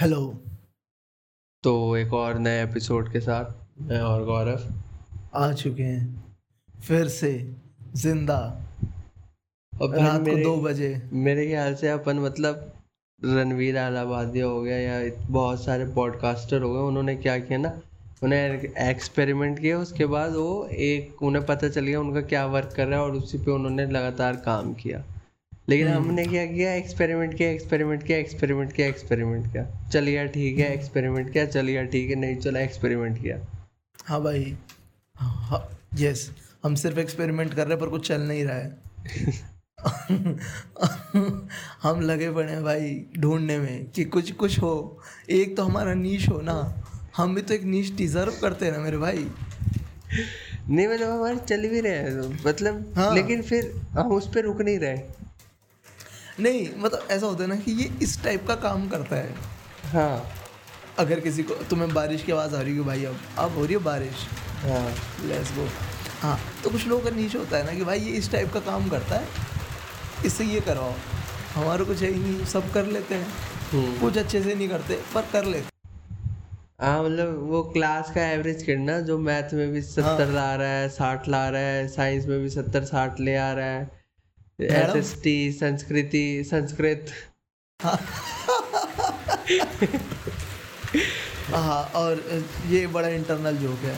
Hello तो एक और नए एपिसोड के साथ मैं और गौरव। आ चुके हैं। फिर से ज़िंदा। भाई रात को दो बजे। मेरे ख्याल से अपन मतलब रणवीर आलाबादिया हो गया या बहुत सारे पॉडकास्टर हो गए उन्होंने क्या किया ना उन्हें एक्सपेरिमेंट किया उसके बाद वो एक उन्हें पता चल गया उनका क्या वर्क कर रहा है और उसी पे उन्होंने लगातार काम किया। लेकिन हमने क्या किया? एक्सपेरिमेंट किया एक्सपेरिमेंट किया एक्सपेरिमेंट किया एक्सपेरिमेंट किया। चल गया ठीक है एक्सपेरिमेंट किया चल गया ठीक है नहीं चला एक्सपेरिमेंट किया। हाँ भाई। हाँ यस हम सिर्फ़ एक्सपेरिमेंट कर रहे हैं पर कुछ चल नहीं रहा है। हम लगे पड़े हैं भाई ढूँढने में कि कुछ कुछ हो। एक तो हमारा नीच हो ना। हम भी तो एक नीच डिजर्व करते हैं ना मेरे भाई। नहीं मतलब हमारे चल भी रहे हैं। मतलब हाँ। लेकिन फिर हम उस पर रुक नहीं रहे। नहीं मतलब ऐसा होता है ना कि ये इस टाइप का काम करता है। हाँ। अगर किसी को तुम्हें बारिश की आवाज़ आ रही है भाई अब अब हो रही है बारिश? हाँ। लेट्स गो हाँ तो कुछ लोगों का नीच होता है ना कि भाई ये इस टाइप का काम करता है इससे ये करवाओ हमारे कुछ है ही नहीं सब कर लेते हैं। हम्म। कुछ अच्छे से नहीं करते पर कर लेते हाँ। मतलब वो क्लास का एवरेज करना जो मैथ में भी सत्तर हाँ। ला रहा है साठ ला रहा है साइंस में भी सत्तर साठ ले आ रहा है। एस एस टी संस्कृति संस्कृत। हाँ और ये बड़ा इंटरनल जोक है।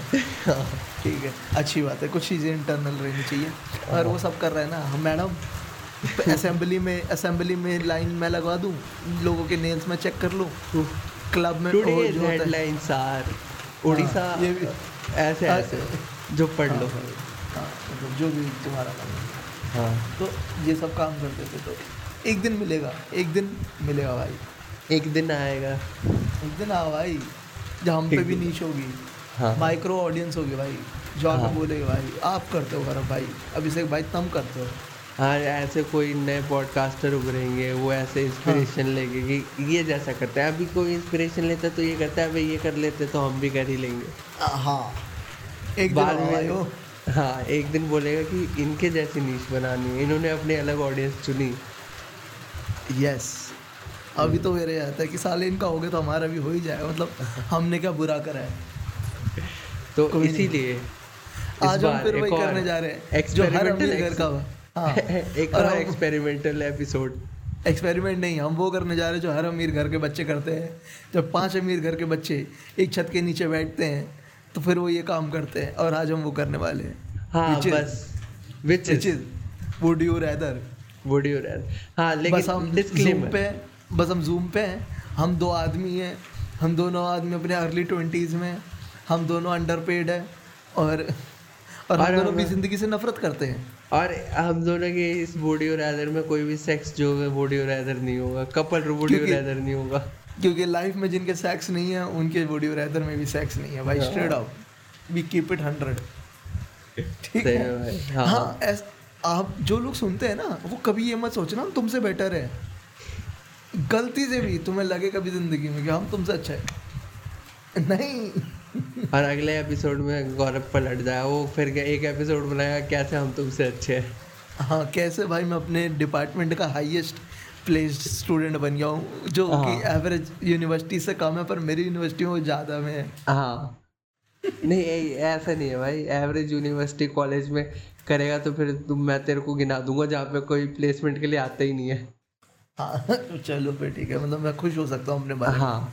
हाँ, ठीक है अच्छी बात है कुछ चीज़ें इंटरनल रहनी चाहिए। और वो सब कर रहे हैं ना हम मैडम असेंबली में असेंबली में लाइन में लगवा दूँ लोगों के नेल्स में चेक कर लूँ क्लब में जो होता है- हेडलाइंस आर उड़ीसा हाँ, ये भी ऐसे ऐसे जो पढ़ लो। हाँ जो भी तुम्हारा है। तो ये सब काम करते थे तो एक दिन मिलेगा एक दिन मिलेगा भाई। एक दिन आएगा। एक दिन आ भाई जब हम पे भी नीच होगी हाँ। माइक्रो ऑडियंस होगी भाई। जो आप हाँ। बोलेगा भाई आप करते हो गौरव भाई अभी से भाई तुम करते हो। हाँ ऐसे कोई नए पॉडकास्टर उभरेंगे वो ऐसे इंस्पिरेशन हाँ। लेंगे कि ये जैसा करते हैं। अभी कोई इंस्पिरेशन लेता है तो ये करता है भाई ये कर लेते तो हम भी कर ही लेंगे। हाँ। एक हो में हाँ एक दिन बोलेगा कि इनके जैसी नीच बनानी है। इन्होंने अपनी अलग ऑडियंस चुनी। यस अभी तो मेरे आता है कि साले इनका हो गया तो हमारा भी हो ही जाएगा। मतलब हमने क्या बुरा करा है? तो इसीलिए आज हम फिर वही करने जा रहे हैं। जो हर घर का हाँ। एक और एक्सपेरिमेंटल एपिसोड एक्सपेरिमेंट नहीं हम वो करने जा रहे हैं जो हर अमीर घर के बच्चे करते हैं। जब पाँच अमीर घर के बच्चे एक छत के नीचे बैठते हैं तो फिर वो ये काम करते हैं और आज हम वो करने वाले हैं। हाँ बस। Which which is would you would you हाँ बस हम जूम पे बस हम जूम पे हैं। हम दो आदमी हैं हम दोनों आदमी अपने अर्ली ट्वेंटीज़ में हम दोनों अंडर पेड है और और हम दोनों भी ज़िंदगी से नफरत करते हैं। और हम दोनों के इस बॉडी और रैदर में कोई भी सेक्स जो है बॉडी और रैदर नहीं होगा। कपल बॉडी और रैदर नहीं होगा। क्योंकि लाइफ में जिनके सेक्स नहीं है उनके बॉडी रैदर में भी सेक्स नहीं है भाई। Straight out we keep it hundred ठीक है? हाँ, हाँ ऐस, आप जो लोग सुनते हैं ना वो कभी ये मत सोचना हम तुमसे बेटर है. गलती से भी तुम्हें लगे कभी ज़िंदगी में कि हम तुमसे अच्छा है. नहीं. और अगले एपिसोड में गौरव पलट जाए वो फिर एक एपिसोड बनाएगा कैसे हम तुमसे अच्छे हैं? हाँ कैसे भाई मैं अपने डिपार्टमेंट का हाईएस्ट प्लेस्ड स्टूडेंट बन गया हूँ जो कि हाँ। एवरेज यूनिवर्सिटी से कम है पर मेरी यूनिवर्सिटी में ज़्यादा में है। हाँ। नहीं ऐसा नहीं है भाई एवरेज यूनिवर्सिटी कॉलेज में करेगा तो फिर तुम मैं तेरे को गिना दूँगा जहाँ पे कोई प्लेसमेंट के लिए आता ही नहीं है। हाँ चलो फिर ठीक है मतलब मैं खुश हो सकता हूँ अपने बारे हाँ।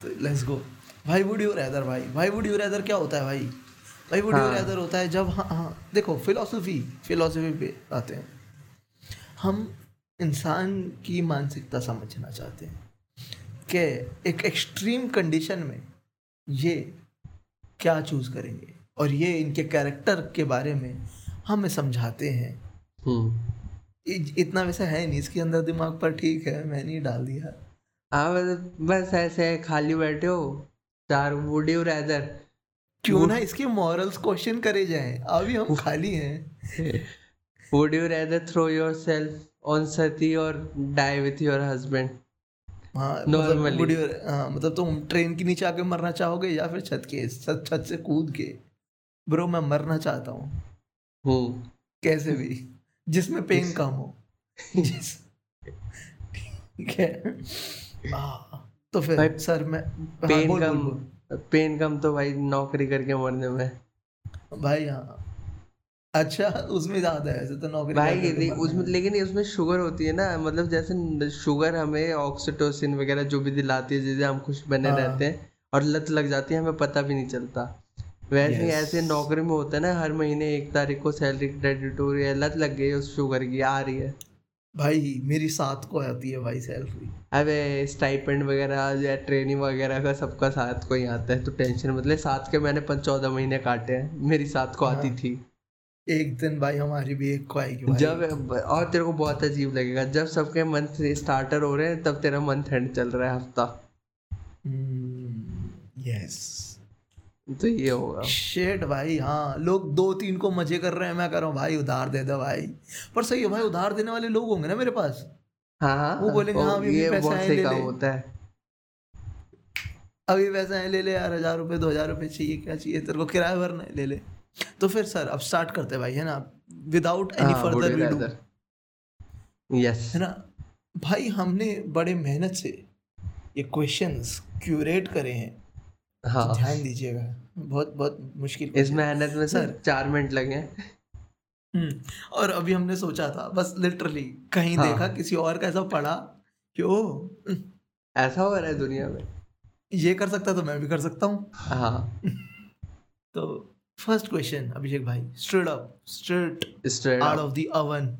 तो लेट्स गो भाई वुड यू रैदर भाई भाई वुड यू रैदर क्या होता है भाई? भाई वुड यू। रैदर होता है जब हाँ हाँ देखो फिलोसफी फिलोसफी पे आते हैं। हम इंसान की मानसिकता समझना चाहते हैं कि एक एक्सट्रीम कंडीशन में ये क्या चूज़ करेंगे और ये इनके कैरेक्टर के बारे में हमें समझाते हैं। हम्म। इतना वैसा है नहीं इसके अंदर दिमाग पर ठीक है मैंने ही डाल दिया। हाँ बस ऐसे खाली बैठे हो चार वुड यू रैदर क्यों ना इसके मॉरल्स क्वेश्चन करे जाएँ। अभी हम खाली हैं। Would you rather throw yourself on sati और डाई विथ योर हस्बैंड हाँ मतलब हाँ मतलब तुम ट्रेन के नीचे आके मरना चाहोगे या फिर छत के छत छत से कूद के? ब्रो मैं मरना चाहता हूँ। कैसे भी। जिसमें पेन कम हो। ठीक है। हाँ तो फिर भाई, सर मैं हाँ, पेन बोल, कम पेन कम तो भाई नौकरी करके मरने में। भाई हाँ। अच्छा उसमें ज़्यादा है ऐसे तो नौकरी भाई तो उसमें लेकिन उसमें शुगर होती है ना मतलब जैसे शुगर हमें ऑक्सीटोसिन वगैरह जो भी दिलाती है जिससे हम खुश बने हाँ। रहते हैं और लत लग जाती है हमें पता भी नहीं चलता वैसे Yes. ऐसे नौकरी में होता है ना हर महीने एक तारीख को सैलरी क्रेडिट हो रही है लत लग गई उस शुगर की आ रही है भाई मेरी सात को आती है भाई सैलरी अबे स्टाइपेंड वगैरह या ट्रेनिंग वगैरह का सबका साथ को ही आता है तो टेंशन मतलब साथ के मैंने चौदह महीने काटे हैं मेरी साथ को आती हाँ। थी एक दिन भाई हमारी भी एक को आएगी भाई। जब और तेरे को बहुत अजीब लगेगा जब सबके मंथ स्टार्टर हो रहे हैं तब तेरा मंथ एंड चल रहा है हफ़्ता। यस तो ये होगा। शेट भाई हाँ लोग दो तीन को मज़े कर रहे हैं मैं कह रहा हूँ भाई उधार दे दो भाई। पर सही है भाई उधार देने वाले लोग होंगे ना मेरे पास? हाँ हाँ वो बोलेंगे, हाँ, अभी पैसे आए, ले। होता है। अभी पैसे हैं ले ले यार हज़ार रुपये दो हज़ार रुपये चाहिए क्या चाहिए? तेरे को किराया भरना है ले ले। तो फिर सर अब स्टार्ट करते हैं भाई है ना? Without any further ado rather? Yes है ना? भाई हमने बड़े मेहनत से ये क्वेश्चंस क्यूरेट करे हैं। हाँ। ध्यान दीजिएगा। बहुत बहुत मुश्किल इस मेहनत में सर सर। चार मिनट लगे हैं। हम्म, और अभी हमने सोचा था बस लिटरली कहीं हाँ। देखा किसी और का ऐसा पढ़ा कि ओ हम्म, ऐसा हो रहा है दुनिया में। ये कर सकता तो मैं भी कर सकता हूँ। हाँ। तो फ़र्स्ट क्वेश्चन अभिषेक भाई straight up straight straight out of the oven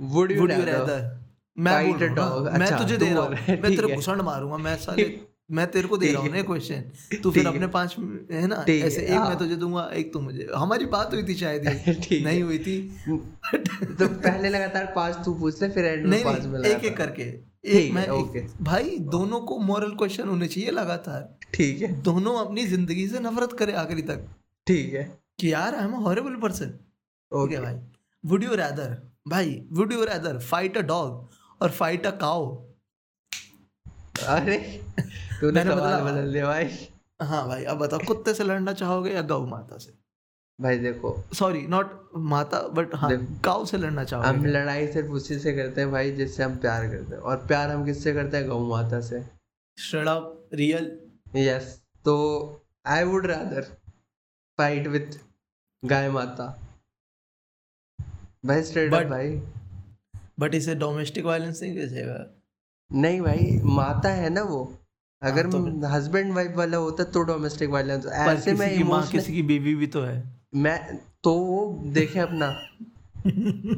would you rather मैं बोल रहा हूँ मैं अच्छा, तुझे दे रहा हूँ। मैं तेरे। घुसंड मारूँगा मैं साले मैं तेरे को दे रहा हूँ ना क्वेश्चन तू फिर अपने पाँच है ना? ऐसे एक मैं हाँ। तुझे दूँगा एक तू मुझे। हमारी बात हुई थी शायद। नहीं हुई थी। तो पहले लगातार पाँच तू पूछ ले फिर एंड में पाँच में एक एक करके। एक मैं एक- ओके। भाई दोनों को मॉरल क्वेश्चन होने चाहिए लगातार। ठीक है। दोनों अपनी ज़िंदगी से नफरत करे आखिरी तक। ठीक है। कि यार I am horrible person okay भाई। वुड यू रैदर भाई would you rather fight a dog और फाइट अ काउ अरे तूने सवाल बदल दिया भाई। हाँ भाई अब बताओ कुत्ते से लड़ना चाहोगे या गौ माता से? भाई देखो। सॉरी नॉट माता बट हाँ। काउ से लड़ना चाहोगे हम लड़ाई सिर्फ़ उसी से करते हैं भाई जिससे हम प्यार करते हैं। और प्यार हम किससे करते हैं? गौ माता से। स्ट्रेट रियल यस तो I would rather fight with गाय माता भाई स्ट्रेट अप भाई बट इसे डोमेस्टिक वायलेंस नहीं कहेगा नहीं भाई माता है ना वो। अगर तो हस्बैंड वाइफ वाला होता तो डोमेस्टिक वायलेंस ऐसे में किसी की इमोशनल किसी की बीवी भी तो है। मैं तो वो देखे अपना।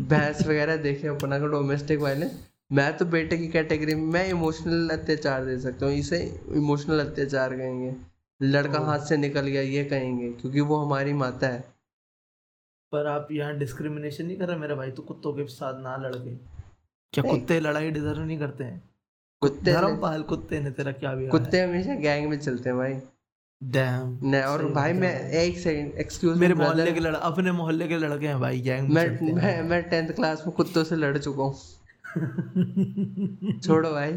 भैंस वगैरह देखे अपना का डोमेस्टिक वायलेंस मैं तो बेटे की कैटेगरी में मैं इमोशनल अत्याचार दे सकता हूँ। इसे इमोशनल अत्याचार कहेंगे। लड़का हाथ से निकल गया ये कहेंगे क्योंकि वो हमारी माता है। पर आप यहाँ डिस्क्रिमिनेशन नहीं कर रहे मेरे भाई? तो कुत्तों के साथ ना लड़के। क्या कुत्ते लड़ाई डिजर्व नहीं करते हैं? कुत्ते पाल कुत्ते ने तेरा क्या भी कुत्ते हमेशा गैंग में चलते हैं भाई। डैम नहीं और भाई मैं एक सेकंड एक्सक्यूज मेरे मोहल्ले के लड़के अपने मोहल्ले के लड़के हैं भाई गैंग में मैं मैं मैं टेंथ क्लास में कुत्तों से लड़ चुका हूँ। छोड़ो भाई।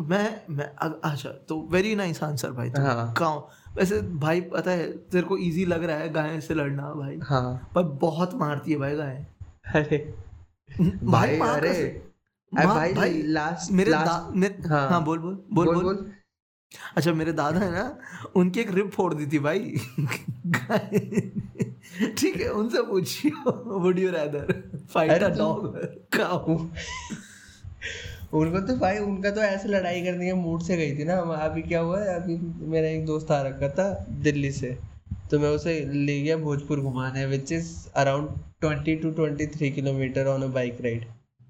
मैं मैं अच्छा तो वेरी नाइस आंसर भाई तो हाँ। गाँव वैसे भाई पता है तेरे को इजी लग रहा है गाय से लड़ना भाई हाँ। पर बहुत मारती है भाई गाय। अरे भाई भाई अरे भाई भाई लास्ट मेरे लास्ट दा, मेरे, हाँ। हाँ, बोल बोल बोल बोल, बोल। बोल। अच्छा मेरे दादा है ना उनकी एक रिप फोड़ दी थी भाई। ठीक है उनसे पूछियो would you rather fight a dog cow उनको तो भाई उनका तो ऐसे लड़ाई करने के मूड से गई थी ना। हम- अभी क्या हुआ है अभी मेरा एक दोस्त आ रखा था दिल्ली से। तो मैं उसे ले गया भोजपुर घुमाने which is around twenty two twenty three kilometre on a bike ride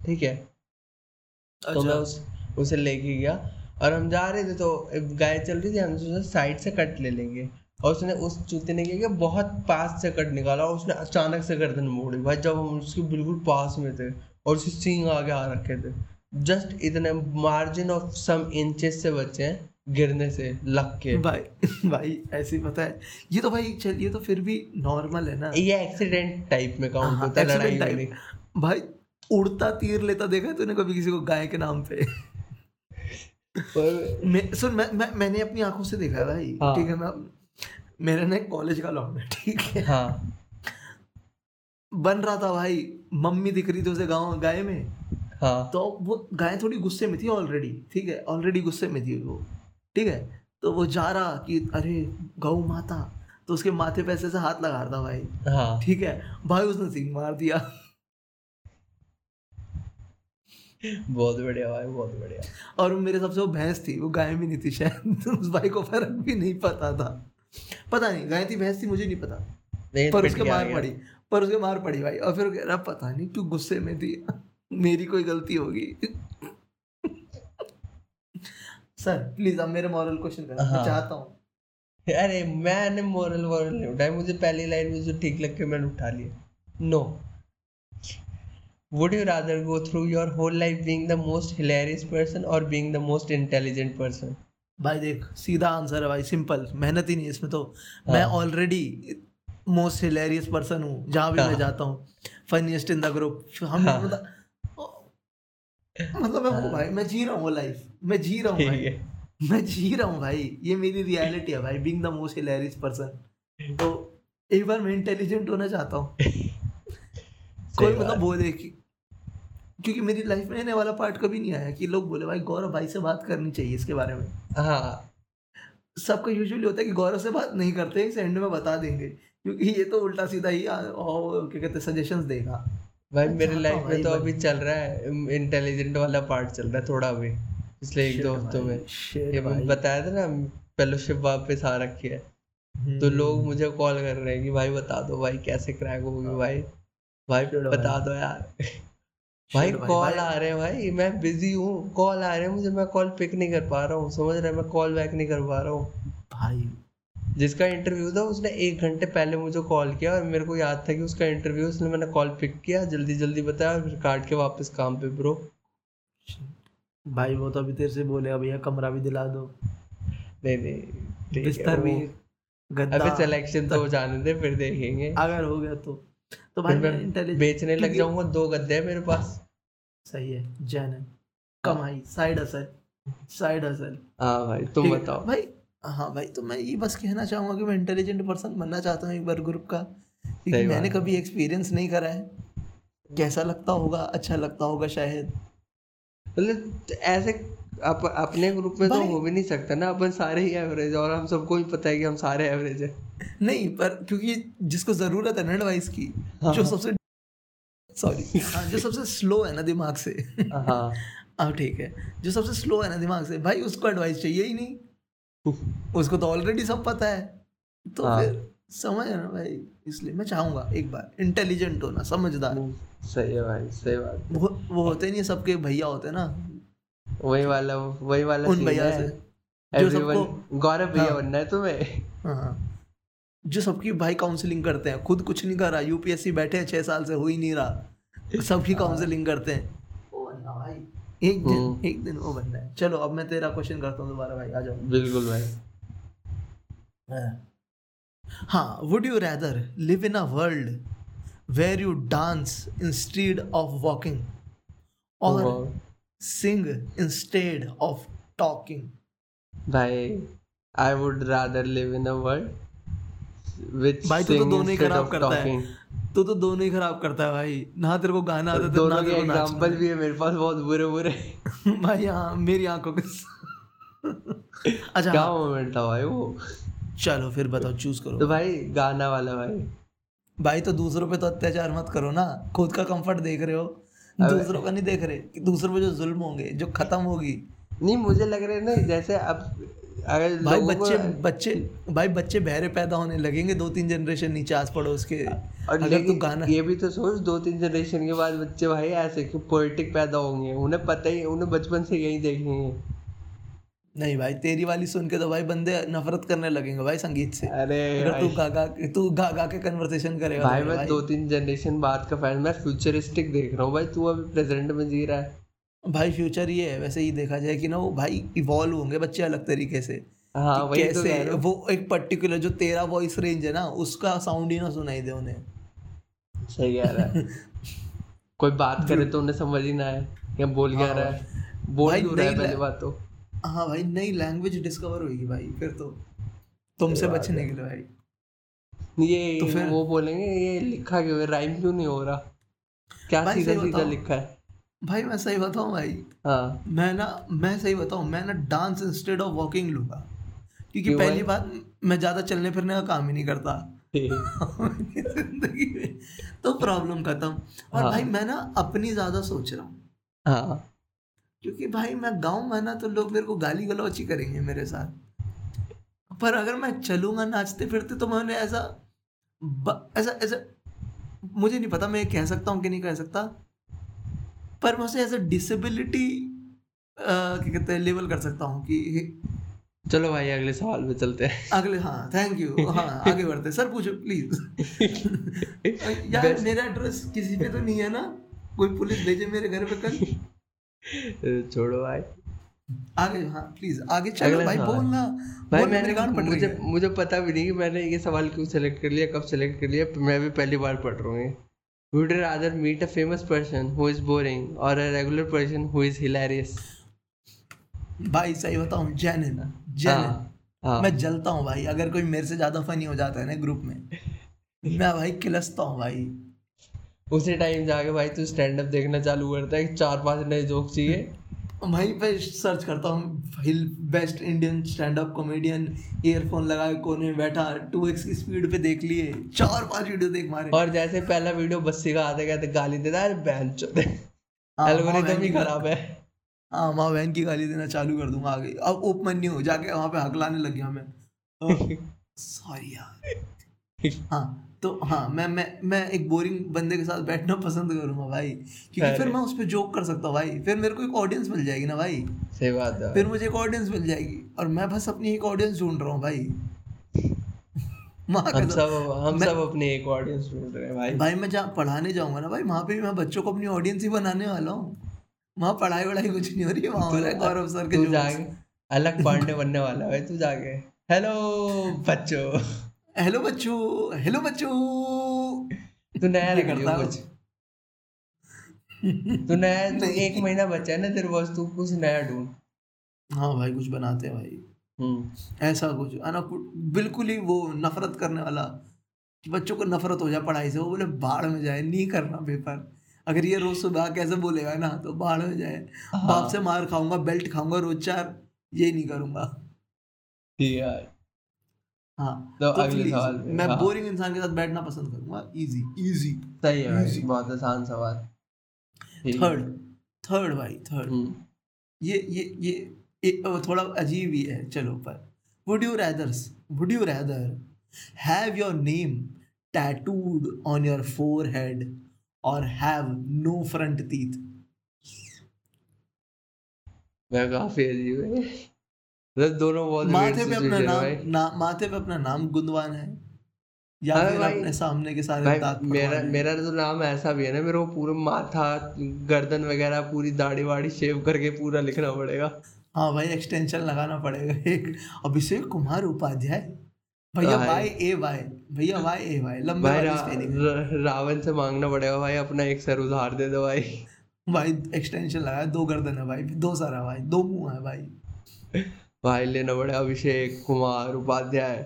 ठीक है? तो मैं अच्छा उस उसे लेके गया। और हम जा रहे थे तो गाय चल रही थी हम सोचा साइड से कट ले लेंगे। और उसने उस चूते ने क्या किया बहुत पास से कट निकाला और उसने अचानक से गर्दन मोड़ी भाई जब हम उसके बिल्कुल पास में थे और उसके सींग आगे आ रखे थे। जस्ट इतने मार्जिन ऑफ़ सम इंचेस से बचे हैं गिरने से लग के। भाई भाई ऐसे ही पता है। ये तो भाई चल ये तो फिर भी नॉर्मल है ना। ये एक्सीडेंट टाइप में काउंट हाँ, होता है लड़ाई में। भाई उड़ता तीर लेता देखा है तूने कभी किसी को गाय के नाम पे? पर मैं सुन मैं, मैं मैंने अपनी आँखों से देखा है भाई। हाँ। ठीक है मैं मेरे ना कॉलेज का लॉन्ग है ठीक है। हाँ। बन रहा था भाई मम्मी दिख रही थी उसे गाँव गाय में। हाँ। तो वो गाय थोड़ी गुस्से में थी ऑलरेडी ठीक है? ऑलरेडी गुस्से में थी वो ठीक है? तो वो जा रहा कि अरे गौ माता। तो उसके माथे पे ऐसे हाथ लगा रहा था भाई। हाँ। ठीक है? भाई उसने सिंग मार दिया। बहुत बढ़िया भाई बहुत बढ़िया। और वो मेरे सबसे वो भैंस थी वो गाय भी नहीं थी शायद। उस भाई को फ़र्क भी नहीं पता था। पता नहीं गाय थी भैंस थी मुझे नहीं पता। नहीं पर उसके मार पड़ी पर उसके मार पड़ी भाई। और फिर कह रहा पता नहीं क्यों गुस्से में थी। मेरी कोई गलती होगी। सर प्लीज़ आप मेरे मॉरल क्वेश्चन करें। मैं हाँ। चाहता हूँ। अरे मैंने मोरल वोरल नहीं उठाया। मुझे पहली लाइन में जो ठीक लग के मैंने उठा लिया। No would you rather go through your whole life being the most hilarious person और being the most intelligent person भाई देख सीधा आंसर है भाई। सिंपल मेहनत ही नहीं इसमें तो। हाँ. मैं ऑलरेडी मोस्ट हिलेरियस पर्सन हूँ जहाँ भी हाँ. मैं। जाता हूँ। फनीस्ट इन द ग्रुप हम हाँ। मतलब मैं वो भाई मैं जी रहा हूँ वो लाइफ मैं जी रहा हूँ भाई। मैं जी रहा हूँ भाई। ये मेरी रियलिटी है भाई being the most hilarious person तो एक बार मैं इंटेलिजेंट होना चाहता हूँ। कोई। मतलब बोले कि क्योंकि मेरी लाइफ में आने वाला पार्ट कभी नहीं आया कि लोग बोले भाई गौरव भाई से बात करनी चाहिए इसके बारे में। हाँ। सबका यूजुअली होता है कि गौरव से बात नहीं करते इस एंड में बता देंगे। क्योंकि ये तो उल्टा सीधा ही क्या कहते सजेशंस देगा। भाई मेरे लाइफ में तो अभी चल रहा है। इंटेलिजेंट वाला पार्ट चल रहा है थोड़ा अभी पिछले एक दो हफ्तों में। ये। बताया था ना फेलोशिप वापस आ रखी है। तो हम्म, लोग मुझे कॉल कर रहे हैं कि भाई बता दो भाई कैसे क्रैक होगी भाई? भाई बता दो यार। भाई कॉल आ रहे हैं भाई मैं बिज़ी हूँ। कॉल आ रहे हैं मुझे मैं कॉल पिक नहीं कर पा रहा हूँ। समझ रहे मैं कॉल बैक नहीं कर पा रहा हूँ। भाई जिसका इंटरव्यू था उसने एक घंटे पहले मुझे कॉल किया और मेरे को याद था कि उसका इंटरव्यू उसने मैंने कॉल पिक किया जल्दी जल्दी बताया और फिर काट के वापस काम पे ब्रो भाई वो तो अभी तेरे से बोलेगा भैया कमरा भी दिला दो। नहीं नहीं बिस्तर भी अबे सिलेक्शन तो जाने दे फिर देखेंगे। अगर हो गया तो। तो भाई मैं इंटेलिजेंट बेचने लग जाऊँगा दो गद्दे हैं मेरे पास। सही है जैन कमाई साइड हसल साइड हसल हाँ भाई तुम बताओ। भाई हाँ भाई तो मैं ये बस कहना चाहूँगा कि मैं इंटेलिजेंट पर्सन बनना चाहता हूँ एक बार ग्रुप का क्योंकि मैंने कभी एक्सपीरियंस नहीं करा है। कैसा लगता होगा अच्छा लगता होगा शायद। मतलब ऐसे अप, अपने ग्रुप में तो हो भी नहीं सकता ना अपन सारे ही एवरेज और हम सबको भी पता है कि हम सारे एवरेज है। नहीं पर क्योंकि जिसको ज़रूरत है ना एडवाइस की हाँ। जो सबसे सॉरी हाँ जो सबसे स्लो है ना दिमाग से। हाँ। हाँ ठीक है जो सबसे स्लो है ना दिमाग से भाई उसको एडवाइस चाहिए ही नहीं। उसको तो ऑलरेडी सब पता है। तो हाँ। फिर समझ ना भाई इसलिए मैं चाहूँगा एक बार इंटेलिजेंट होना समझदार। सही है भाई सही बात। वो वो होते नहीं सबके भैया होते ना। वही वाला वही वाला उन भैया से। जो सबको गौरव भैया हाँ। बनना है तुम्हें। हाँ जो सबकी भाई काउंसलिंग करते हैं खुद कुछ नहीं कर रहा यूपीएससी बैठे हैं छह साल से हो ही नहीं रहा। सबकी हाँ। काउंसलिंग करते हैं। बनना भाई। एक दिन। एक दिन वो बनना है चलो अब मैं तेरा क्वेश्चन करता हूँ दोबारा भाई आ जाओ बिल्कुल भाई हाँ would you rather live in a world where you dance instead of walking और. सिंग इंस्टेड ऑफ़ टॉकिंग भाई I would rather live in a world which भाई, तो दोनों ही खराब करता है। तो तो दोनों ही खराब करता है भाई। ना तेरे को गाना आता था ना दोनों के तेरे को एग्जांपल भी है मेरे पास बहुत बुरे बुरे। भाई हाँ मेरी आँखों के अच्छा क्या हाँ, मोमेंट था भाई वो? चलो फिर बताओ चूज़ करो। तो भाई गाना वाला भाई। भाई तो दूसरों पे तो अत्याचार मत करो ना। खुद का कंफर्ट देख रहे हो। दूसरों का नहीं देख रहे कि दूसरों पे जो जुल्म होंगे जो खत्म होगी। नहीं मुझे लग रहा है ना जैसे अब भाई बच्चे बच्चे भाई बच्चे बहरे पैदा होने लगेंगे दो तीन जनरेशन नीचे आस पड़ोस के। और अगर तू गाना ये भी तो सोच दो तीन जनरेशन के बाद बच्चे भाई ऐसे कि पोएटिक पैदा होंगे। उन्हें पता ही उन्हें बचपन से यही देखेंगे नहीं भाई तेरी वाली सुन के तो भाई बंदे नफरत करने लगेंगे भाई संगीत से। अरे अगर तू भाई, गा गा के तू गा गा के कन्वर्सेशन करेगा भाई मैं दो तीन जनरेशन बाद का फ़ैन मैं फ्यूचरिस्टिक देख रहा हूँ भाई तू अभी प्रेजेंट में जी रहा है। भाई फ्यूचर ये है वैसे ही देखा जाए कि ना वो भाई इवॉल्व होंगे बच्चे अलग तरीके से हाँ वही तो कैसे हूँ। वो एक पर्टिकुलर जो तेरा वॉइस रेंज है ना उसका साउंड ही ना सुनाई दे उन्हें। सही कह रहा है। कोई बात करे तो उन्हें समझ ही ना आए या बोल क्या हाँ रहा है? बोल भाई क्यों रहा है पहली बात तो? हाँ भाई नई लैंग्वेज डिस्कवर होगी भाई फिर तो। तुमसे बचने के लिए भाई। ये तो फिर- वो बोलेंगे ये लिखा क्यों है? राइम क्यों नहीं हो रहा? क्या सीधा सीधा लिखा है? भाई मैं सही बताऊँ भाई? हाँ। मैं ना मैं सही बताऊँ मैं ना डांस इंस्टेड ऑफ़ वॉकिंग लूँगा। क्योंकि क्यों पहली भाई? बात मैं ज़्यादा चलने फिरने का काम ही नहीं करता। ज़िंदगी में तो प्रॉब्लम खत्म। और हाँ। भाई मैं ना अपनी ज़्यादा सोच रहा हूँ। हाँ। क्योंकि भाई मैं गाँव में ना तो लोग मेरे को गाली गलौच ही करेंगे मेरे साथ। पर अगर मैं चलूँगा नाचते फिरते तो मैं उन्हें ऐसा ऐसा ऐसा मुझे नहीं पता मैं कह सकता हूँ कि नहीं कह सकता। पर मैं उसे एज अ डिसेबिलिटी क्या कहते हैं लेवल कर सकता हूँ कि चलो भाई अगले सवाल पे चलते हैं। अगले हाँ थैंक यू हाँ आगे बढ़ते सर पूछो प्लीज़ यार Best- मेरा एड्रेस किसी पे तो नहीं है ना? कोई पुलिस भेजे मेरे घर पे कल? छोड़ो भाई। आगे हाँ प्लीज़ आगे चलो भाई सवाल। बोलना। भाई बोल, मैंने कान पड़ मुझे मुझे पता भी नहीं कि मैंने ये सवाल क्यों सेलेक्ट कर लिया कब सेलेक्ट कर लिया मैं भी पहली बार पढ़ रहा हूँ Would you rather meet a famous person who is boring or a regular person who is hilarious? भाई सही बताऊँ जैन है ना जैन मैं जलता हूँ भाई अगर कोई मेरे से ज़्यादा फनी हो जाता है ना ग्रुप में मैं भाई किलसता हूँ भाई। उसी टाइम जाके भाई तू स्टैंड अप देखना चालू करता है चार पाँच नए जोक चाहिए। वहीं पे सर्च करता हूँ हिल best Indian stand up comedian earphone लगाए कोने में बैठा टू एक्स की स्पीड पे देख लिए चार पाँच वीडियो देख मारे। और जैसे पहला वीडियो बस्सी का आते कहते गाली देता है बहन चोद हाँ, एल्गोरिथम ही खराब है। हाँ माँ बहन की गाली देना चालू कर दूँगा आगे। अब उपमन्यु जाके वहाँ पे हकलाने लग गया मैं। सॉरी यार। हाँ तो हाँ मैं मैं मैं एक बोरिंग बंदे के साथ बैठना पसंद करूँगा भाई। क्योंकि फिर मैं उस पर जोक कर सकता हूँ भाई। फिर मेरे को एक ऑडियंस मिल जाएगी ना भाई। सही बात है फिर मुझे एक ऑडियंस मिल जाएगी। और मैं बस अपनी एक ऑडियंस ढूंढ रहा हूँ भाई। हम सब हम मैं- सब अपनी एक ऑडियंस ढूंढ रहे हैं भाई। भाई मैं जहाँ पढ़ाने जाऊँगा ना भाई वहाँ पे भी मैं बच्चों को अपनी ऑडियंस ही बनाने वाला हूँ। वहाँ पढ़ाई वढ़ाई कुछ नहीं हो रही है वहाँ हो रहा है गौरव सर के जाके अलग पांडे बनने वाला है भाई तू जाके। हेलो बच्चों। हेलो बच्चों। हेलो बच्चों। तू नया लियो करता कुछ तू नया तू एक महीना बचा है ना तेरे पास तू कुछ नया ढूंढ। हाँ भाई कुछ बनाते हैं भाई। हम्म। ऐसा कुछ है ना बिल्कुल ही वो नफरत करने वाला। बच्चों को नफरत हो जाए पढ़ाई से वो बोले बाढ़ में जाए नहीं करना पेपर अगर ये रोज सुबह कैसे बोलेगा ना तो बाढ़ में जाए। हाँ। बाप से मार खाऊँगा बेल्ट खाऊँगा रोज चार ये नहीं करूँगा। ठीक है यार। हाँ तो तो अगले सवाल मैं हाँ। बोरिंग इंसान के साथ बैठना पसंद करूँगा। इजी इजी सही है Easy. बहुत आसान सवाल। थर्ड थर्ड भाई थर्ड हम्म, ये ये ये ये थोड़ा अजीब ही है चलो पर। Would you rathers would you rather have your name tattooed on your forehead और हैव नो फ्रंट टीथ मैं काफ़ी अजीब है दोनों बहुत माथे पे अपना नाम ना, माथे पे अपना नाम गुंदवान है या हाँ फिर भाई। अपने सामने के सारे भाई दांत मेरा मेरा तो नाम ऐसा भी है ना मेरे को पूरा माथा गर्दन वगैरह पूरी दाढ़ी वाड़ी शेव करके पूरा लिखना पड़ेगा। हाँ भाई एक्सटेंशन लगाना पड़ेगा एक। अभिषेक कुमार उपाध्याय। भैया भाई। ए वाई भैया वाई ए लंबे भाई रा, रावण से मांगना पड़ेगा भाई अपना एक सर उधार दे दो भाई। भाई एक्सटेंशन लगाया दो गर्दन है भाई दो सर है भाई दो मुँह है भाई। भाई लेना पड़ेगा अभिषेक कुमार उपाध्याय।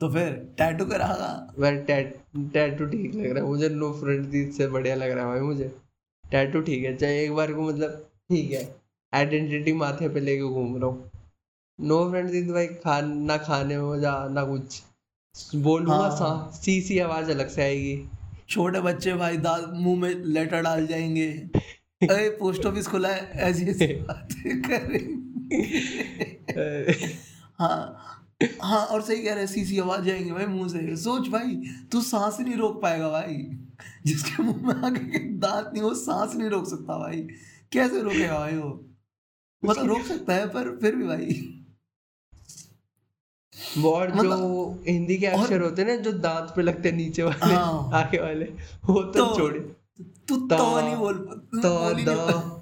तो फिर टैटू करागा भाई टैट टैटू ठीक लग रहा है। मुझे नो फ्रंट टीथ से बढ़िया लग रहा है भाई मुझे। टैटू ठीक है। चाहे एक बार को मतलब ठीक है। आइडेंटिटी माथे पे लेके घूम रहा हूँ। नो फ्रंट टीथ भाई खा ना खाने में मज़ा ना कुछ। बोलूँगा हाँ। सा सी सी आवाज़ अलग से आएगी। छोटे बच्चे भाई दाल मुँह में लेटर डाल जाएँगे। अरे पोस्ट ऑफ़िस खुला है ऐसी ऐसी बातें करेंगे। हाँ हाँ और सही कह रहे हैं सीसी आवाज़ जाएँगे भाई मुँह से। सोच भाई तू सांस नहीं रोक पाएगा भाई। जिसके मुँह में आगे दांत नहीं वो सांस नहीं रोक सकता भाई। कैसे रोकेगा भाई वो? मतलब रोक सकता है पर फिर भी भाई। और जो मतलब- हिंदी के अक्षर होते हैं ना जो दांत पे लगते हैं नीचे वाले हाँ। आगे वाले वो तो तो- छोड़े। तू तो- तो नहीं बोल तू तो बोल ही द। नहीं पा-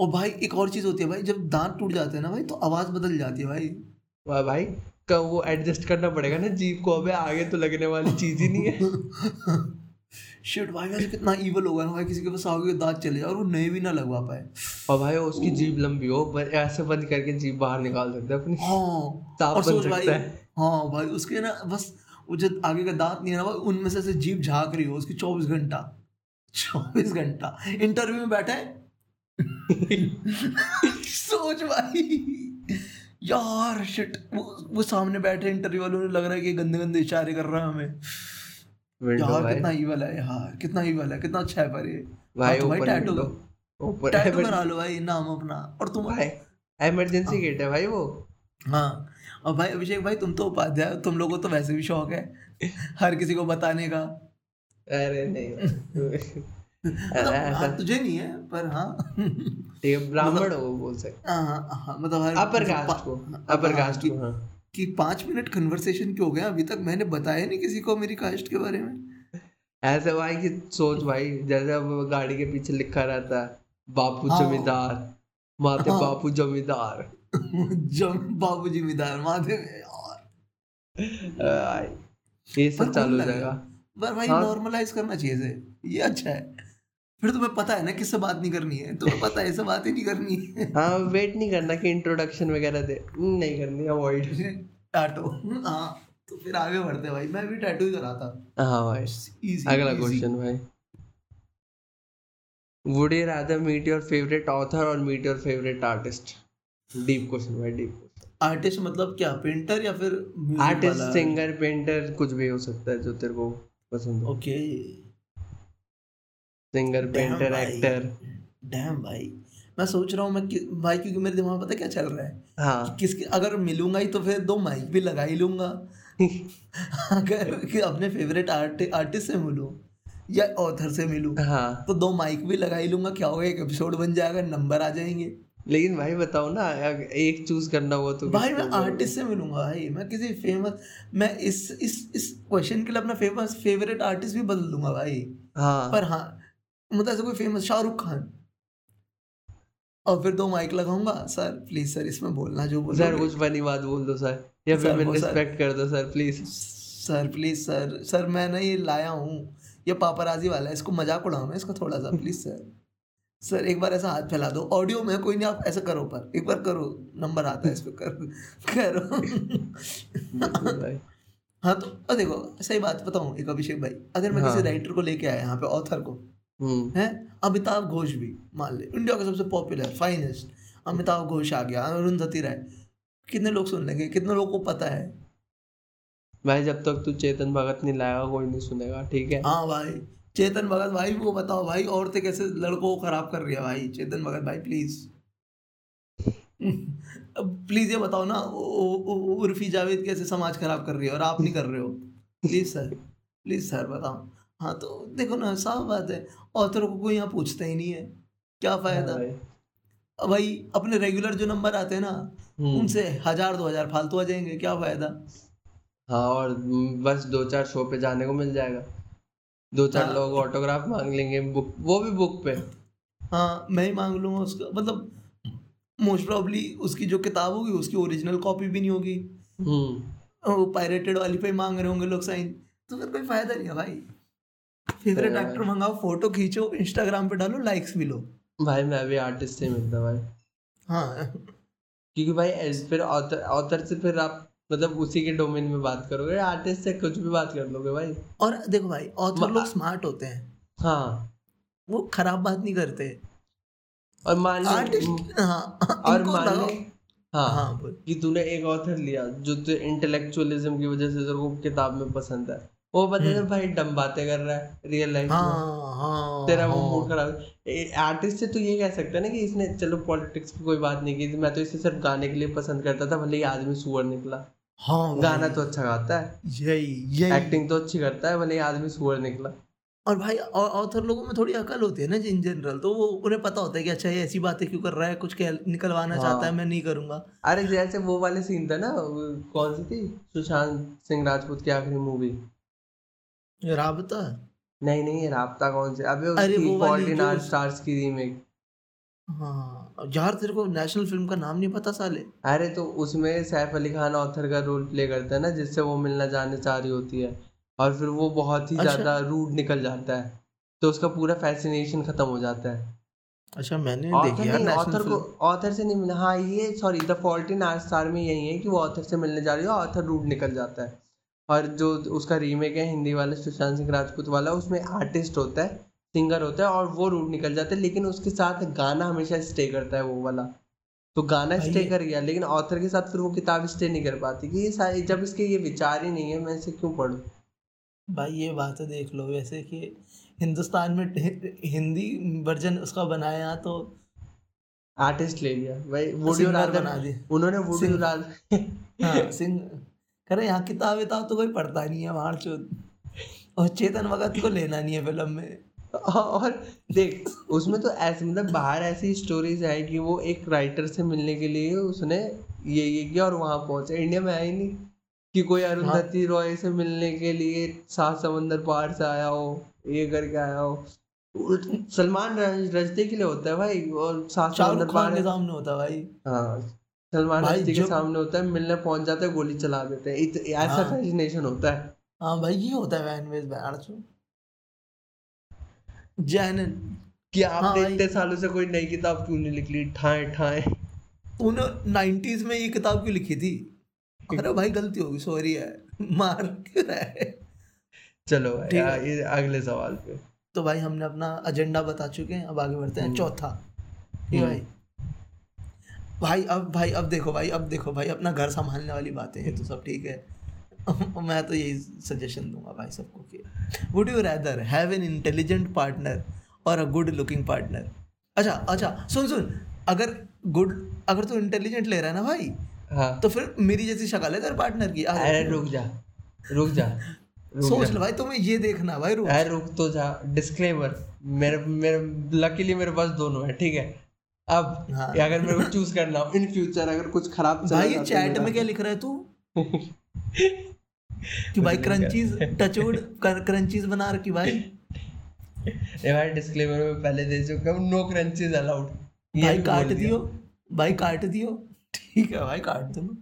और भाई एक और चीज़ होती है भाई जब दांत टूट जाते हैं ना भाई तो आवाज़ बदल जाती है भाई। वाह भाई का वो एडजस्ट करना पड़ेगा ना जीप को अबे आगे तो लगने वाली चीज़ ही नहीं है। शिट भाई वैसे कितना इवल होगा ना भाई किसी के पास आगे के दांत चले जाए और वो नए भी ना लगवा पाए। और भाई उसकी जीभ लंबी हो पर ऐसे बंद करके जीप बाहर निकाल सकते हैं अपनी। हाँ और बन सोच भाई सकता है। हाँ भाई उसके ना बस वो जो आगे का दांत नहीं है ना भाई उनमें से जीभ झाँक रही हो उसकी चौबीस घंटा चौबीस घंटा। इंटरव्यू में बैठे सोच भाई। यार शिट वो, वो सामने बैठे इंटरव्यू वालों ने लग रहा है कि गंदे गंदे इशारे कर रहा है हमें। यार कितना ईवल है यार कितना ईवल है कितना अच्छा है पर ये। भाई तो टैटू टैटू करा लो भाई नाम अपना। और तुम भाई इमरजेंसी गेट है भाई वो। हाँ। और भाई अभिषेक भाई तुम तो उपाध्याय तुम लोगों तो वैसे भी शौक है हर किसी को बताने का। अरे नहीं। मतलब हाँ, तुझे नहीं है पर हाँ। ब्राह्मण हो बोल सकते। हाँ, हाँ, मतलब अपर मतलब कास्ट को हाँ, अपर कास्ट कि, को कि पाँच मिनट कन्वर्सेशन क्यों हो गया? अभी तक मैंने बताया नहीं किसी को मेरी कास्ट के बारे में। ऐसे भाई की सोच भाई जैसे अब गाड़ी के पीछे लिखा रहता है बापू हाँ। जमींदार माते हाँ। बापू जमींदार। जम बापू जमींदार माधे में यार। ये सब चालू हो। जाएगा पर भाई। नॉर्मलाइज करना चाहिए ये अच्छा है। फिर तुम्हें पता है ना किससे बात नहीं करनी है। तुम्हें पता है बात ही नहीं करनी है। हाँ वेट नहीं करना कि इंट्रोडक्शन वगैरह दे। नहीं करनी अवॉइड टैटू हाँ तो फिर आगे बढ़ते भाई। मैं भी टैटू ही कराता हाँ भाई। अगला क्वेश्चन भाई। Would you rather meet your favourite author और meet your favourite artist deep question भाई डीप आर्टिस्ट मतलब क्या पेंटर या फिर आर्टिस्ट सिंगर पेंटर कुछ भी हो सकता है जो तेरे को पसंद हो। Okay singer painter actor damn भाई. मैं सोच रहा हूँ मैं कि- भाई क्योंकि मेरे दिमाग में पता क्या चल रहा है? हाँ. कि किसके अगर मिलूँगा ही तो फिर दो माइक भी लगा ही लूँगा. अगर कि अपने फेवरेट आर्ट आर्टिस्ट से मिलूं या ऑथर से मिलूं हाँ. तो दो माइक भी लगा ही लूँगा. क्या होगा एक एपिसोड बन जाएगा नंबर आ जाएँगे. लेकिन भाई बताओ ना एक चूज़ करना हुआ तो भाई मैं आर्टिस्ट से मिलूँगा भाई. मैं किसी फ़ेमस मैं इस इस इस क्वेश्चन के लिए अपना फ़ेमस फेवरेट आर्टिस्ट भी बदल दूँगा भाई. हाँ. पर हाँ मतलब ऐसे कोई फ़ेमस शाहरुख खान? और फिर दो माइक लगाऊँगा। सर प्लीज़ सर इसमें बोलना जो बोल सर कुछ फनी बात बोल दो सर। या फिर सर- रिस्पेक्ट कर दो sir please sir please sir. Sir मैं ना ये लाया हूँ। ये पापराजी वाला है इसको मज़ाक उड़ाओ इसका थोड़ा सा प्लीज़ सर। सर एक बार ऐसा हाथ फैला दो। ऑडियो में कोई नहीं आप ऐसा करो पर। एक बार करो नंबर आता है इस पे करो करो। हाँ तो देखो सही बात बताऊँ एक अभिषेक भाई। अगर मैं किसी हाँ। राइटर को लेके आया यहाँ पे ऑथर को है? अमिताभ घोष भी मान ले। इंडिया का सबसे पॉपुलर फाइनेस्ट अमिताभ घोष आ गया अरुंधति राय। कितने लोग सुन लेंगे? कितने लोगों को पता है? भाई जब तक तू चेतन भगत नहीं लाएगा कोई नहीं सुनेगा ठीक है? हाँ भाई चेतन भगत भाई वो बताओ भाई औरतें कैसे लड़कों को खराब कर रही है भाई? चेतन भगत भाई प्लीज़ अब प्लीज़ ये बताओ ना उर्फी जावेद कैसे समाज खराब कर रही है और आप नहीं कर रहे हो? प्लीज़ सर प्लीज़ सर बताओ। हाँ तो देखो ना साफ़ बात है ऑथरों को कोई यहाँ पूछता ही नहीं है। क्या फ़ायदा? हाँ भाई। भाई अपने रेगुलर जो नंबर आते हैं ना हम्म, उनसे हज़ार दो हज़ार फालतू आ जाएँगे क्या फ़ायदा? हाँ और बस दो चार शो पे जाने को मिल जाएगा। दो चार हाँ। लोग ऑटोग्राफ मांग लेंगे बुक वो भी बुक पे। हाँ मैं ही मांग लूँगा उसका मतलब मोस्ट प्रॉब्ली उसकी जो किताब होगी उसकी ओरिजिनल कॉपी भी नहीं होगी। हम्म। वो पायरेटेड वाली पे मांग रहे होंगे लोग साइन तो फिर कोई फ़ायदा नहीं है भाई। फेवरेट हाँ। एक्टर मंगाओ फ़ोटो खींचो इंस्टाग्राम पे डालो लाइक्स भी लो। भाई मैं भी आर्टिस्ट से मिलता भाई। हाँ। क्योंकि भाई फिर ऑथर ऑथर से फिर आप मतलब उसी के डोमेन में बात करोगे आर्टिस्ट से कुछ भी बात कर लोगे भाई। और देखो भाई ऑथर लोग स्मार्ट होते हैं। हाँ। वो खराब बात नहीं करते। और मान लो आर्टिस्ट हाँ और मान ले हाँ। हाँ कि तूने एक ऑथर लिया जो इंटेलेक्चुअलिज्म की वजह से तेरे को किताब में पसंद है। वो बता दे भाई डम बातें कर रहा है रियल लाइफ में। हाँ हाँ तेरा वो हाँ। मूड खराब आर्टिस्ट से तू ये कह सकता है ना कि इसने चलो पॉलिटिक्स की कोई बात नहीं की मैं तो इसे सिर्फ़ गाने के लिए पसंद करता था भले ही आदमी सुअर निकला। हाँ गाना तो अच्छा गाता है। यही यही। एक्टिंग तो अच्छी करता है भले ही आदमी सुअर निकला। और भाई ऑथर लोगों में थोड़ी अकल होती है ना इन जनरल तो वो उन्हें पता होता है कि अच्छा ये ऐसी बातें क्यों कर रहा है कुछ निकलवाना हाँ। चाहता है मैं नहीं करूँगा। अरे जैसे वो वाले सीन था ना कौन सी थी? सुशांत सिंह राजपूत की आखिरी मूवी राबता नहीं नहीं ये राबता कौन से? अबे अरे वो वाली जो- स्टार्स की रीमेक हाँ यार तेरे को नेशनल फ़िल्म का नाम नहीं पता साले? अरे तो उसमें सैफ अली खान ऑथर का रोल प्ले करता है ना जिससे वो मिलना जाने चाह रही होती है। और फिर वो बहुत ही अच्छा। ज़्यादा रूड निकल जाता है। तो उसका पूरा फैसिनेशन खत्म हो जाता है। अच्छा मैंने देखी यार ऑथर को ऑथर से नहीं मिला। हाँ ये sorry the fault in our star में यही है कि वो ऑथर से मिलने जा रही है ऑथर रूड निकल जाता है। और जो उसका रीमेक है हिंदी वाला सुशांत सिंह राजपूत वाला उसमें आर्टिस्ट होता है सिंगर होता है और वो रूट निकल जाता है लेकिन उसके साथ गाना हमेशा स्टे करता है वो वाला। तो गाना स्टे कर गया लेकिन ऑथर के साथ फिर वो किताब स्टे नहीं कर पाती कि ये सारी जब इसके ये विचार ही नहीं है मैं इसे क्यों पढूं? भाई ये बात है देख लो वैसे कि हिंदुस्तान में हिंदी वर्जन उसका बनाया तो आर्टिस्ट ले लिया भाई वुडी बना दिए उन्होंने वुडी सिंग- हाँ करे यहाँ किताब विताब तो कोई पढ़ता नहीं है वहाँ चो और चेतन भगत को लेना नहीं है फ़िल्म में। और देख उसमें तो ऐसे मतलब बाहर ऐसी स्टोरीज है कि वो एक राइटर से मिलने के लिए उसने ये ये किया और वहाँ पहुँचा। इंडिया में है ही नहीं कि कोई अरुंधति हाँ। रॉय से मिलने के लिए सात समंदर पार से आया हो ये करके आया हो। सलमान रज- रजदी के लिए होता है भाई और सात समंदर पार के सामने होता है भाई। हाँ। सलमान भाई रजदी के सामने होता है मिलने पहुँच जाते हैं गोली चला देते हैं। इत- ऐसा हाँ। फैसिनेशन होता है। हाँ भाई ये होता है वेज बैड चो जैनन कि आपने हाँ। इतने सालों से कोई नई किताब क्यों नहीं लिखी ठाए ठाए। उन्होंने नाइन्टीज में ये किताब क्यों लिखी थी? अरे भाई गलती होगी सॉरी है। मार क्यों रहा है चलो है। ये अगले सवाल पे। तो भाई हमने अपना एजेंडा बता चुके हैं अब आगे बढ़ते हैं। हम्म। चौथा। ठीक है। भाई। भाई अब भाई अब देखो भाई अब देखो भाई अपना घर संभालने वाली बातें हैं तो सब ठीक है। मैं तो यही सजेशन दूँगा भाई सबको कि would you rather have an intelligent partner और अ गुड लुकिंग पार्टनर अच्छा अच्छा सुन सुन अगर गुड अगर तू इंटेलिजेंट ले रहा है ना भाई हाँ। तो फिर मेरी जैसी शक्ल है तेरे पार्टनर की। अरे रुक जा रुक जा रुक सोच लो भाई तुम्हें ये देखना भाई रोज अरे रुक तो जा डिस्क्लेमर मेरे मेरे लकीली मेरे पास दोनों है ठीक है? अब हाँ। अगर मेरे को चूज़ करना हो इन फ्यूचर अगर कुछ खराब भाई चैट में क्या लिख रहा है तू? कि भाई क्रंचीज टचवुड क्रंचीज बना रखी भाई। ये भाई डिस्क्लेमर में पहले दे चुका हूँ नो क्रंचीज अलाउड भाई काट दियो। भाई काट दियो। ठीक है भाई काट दो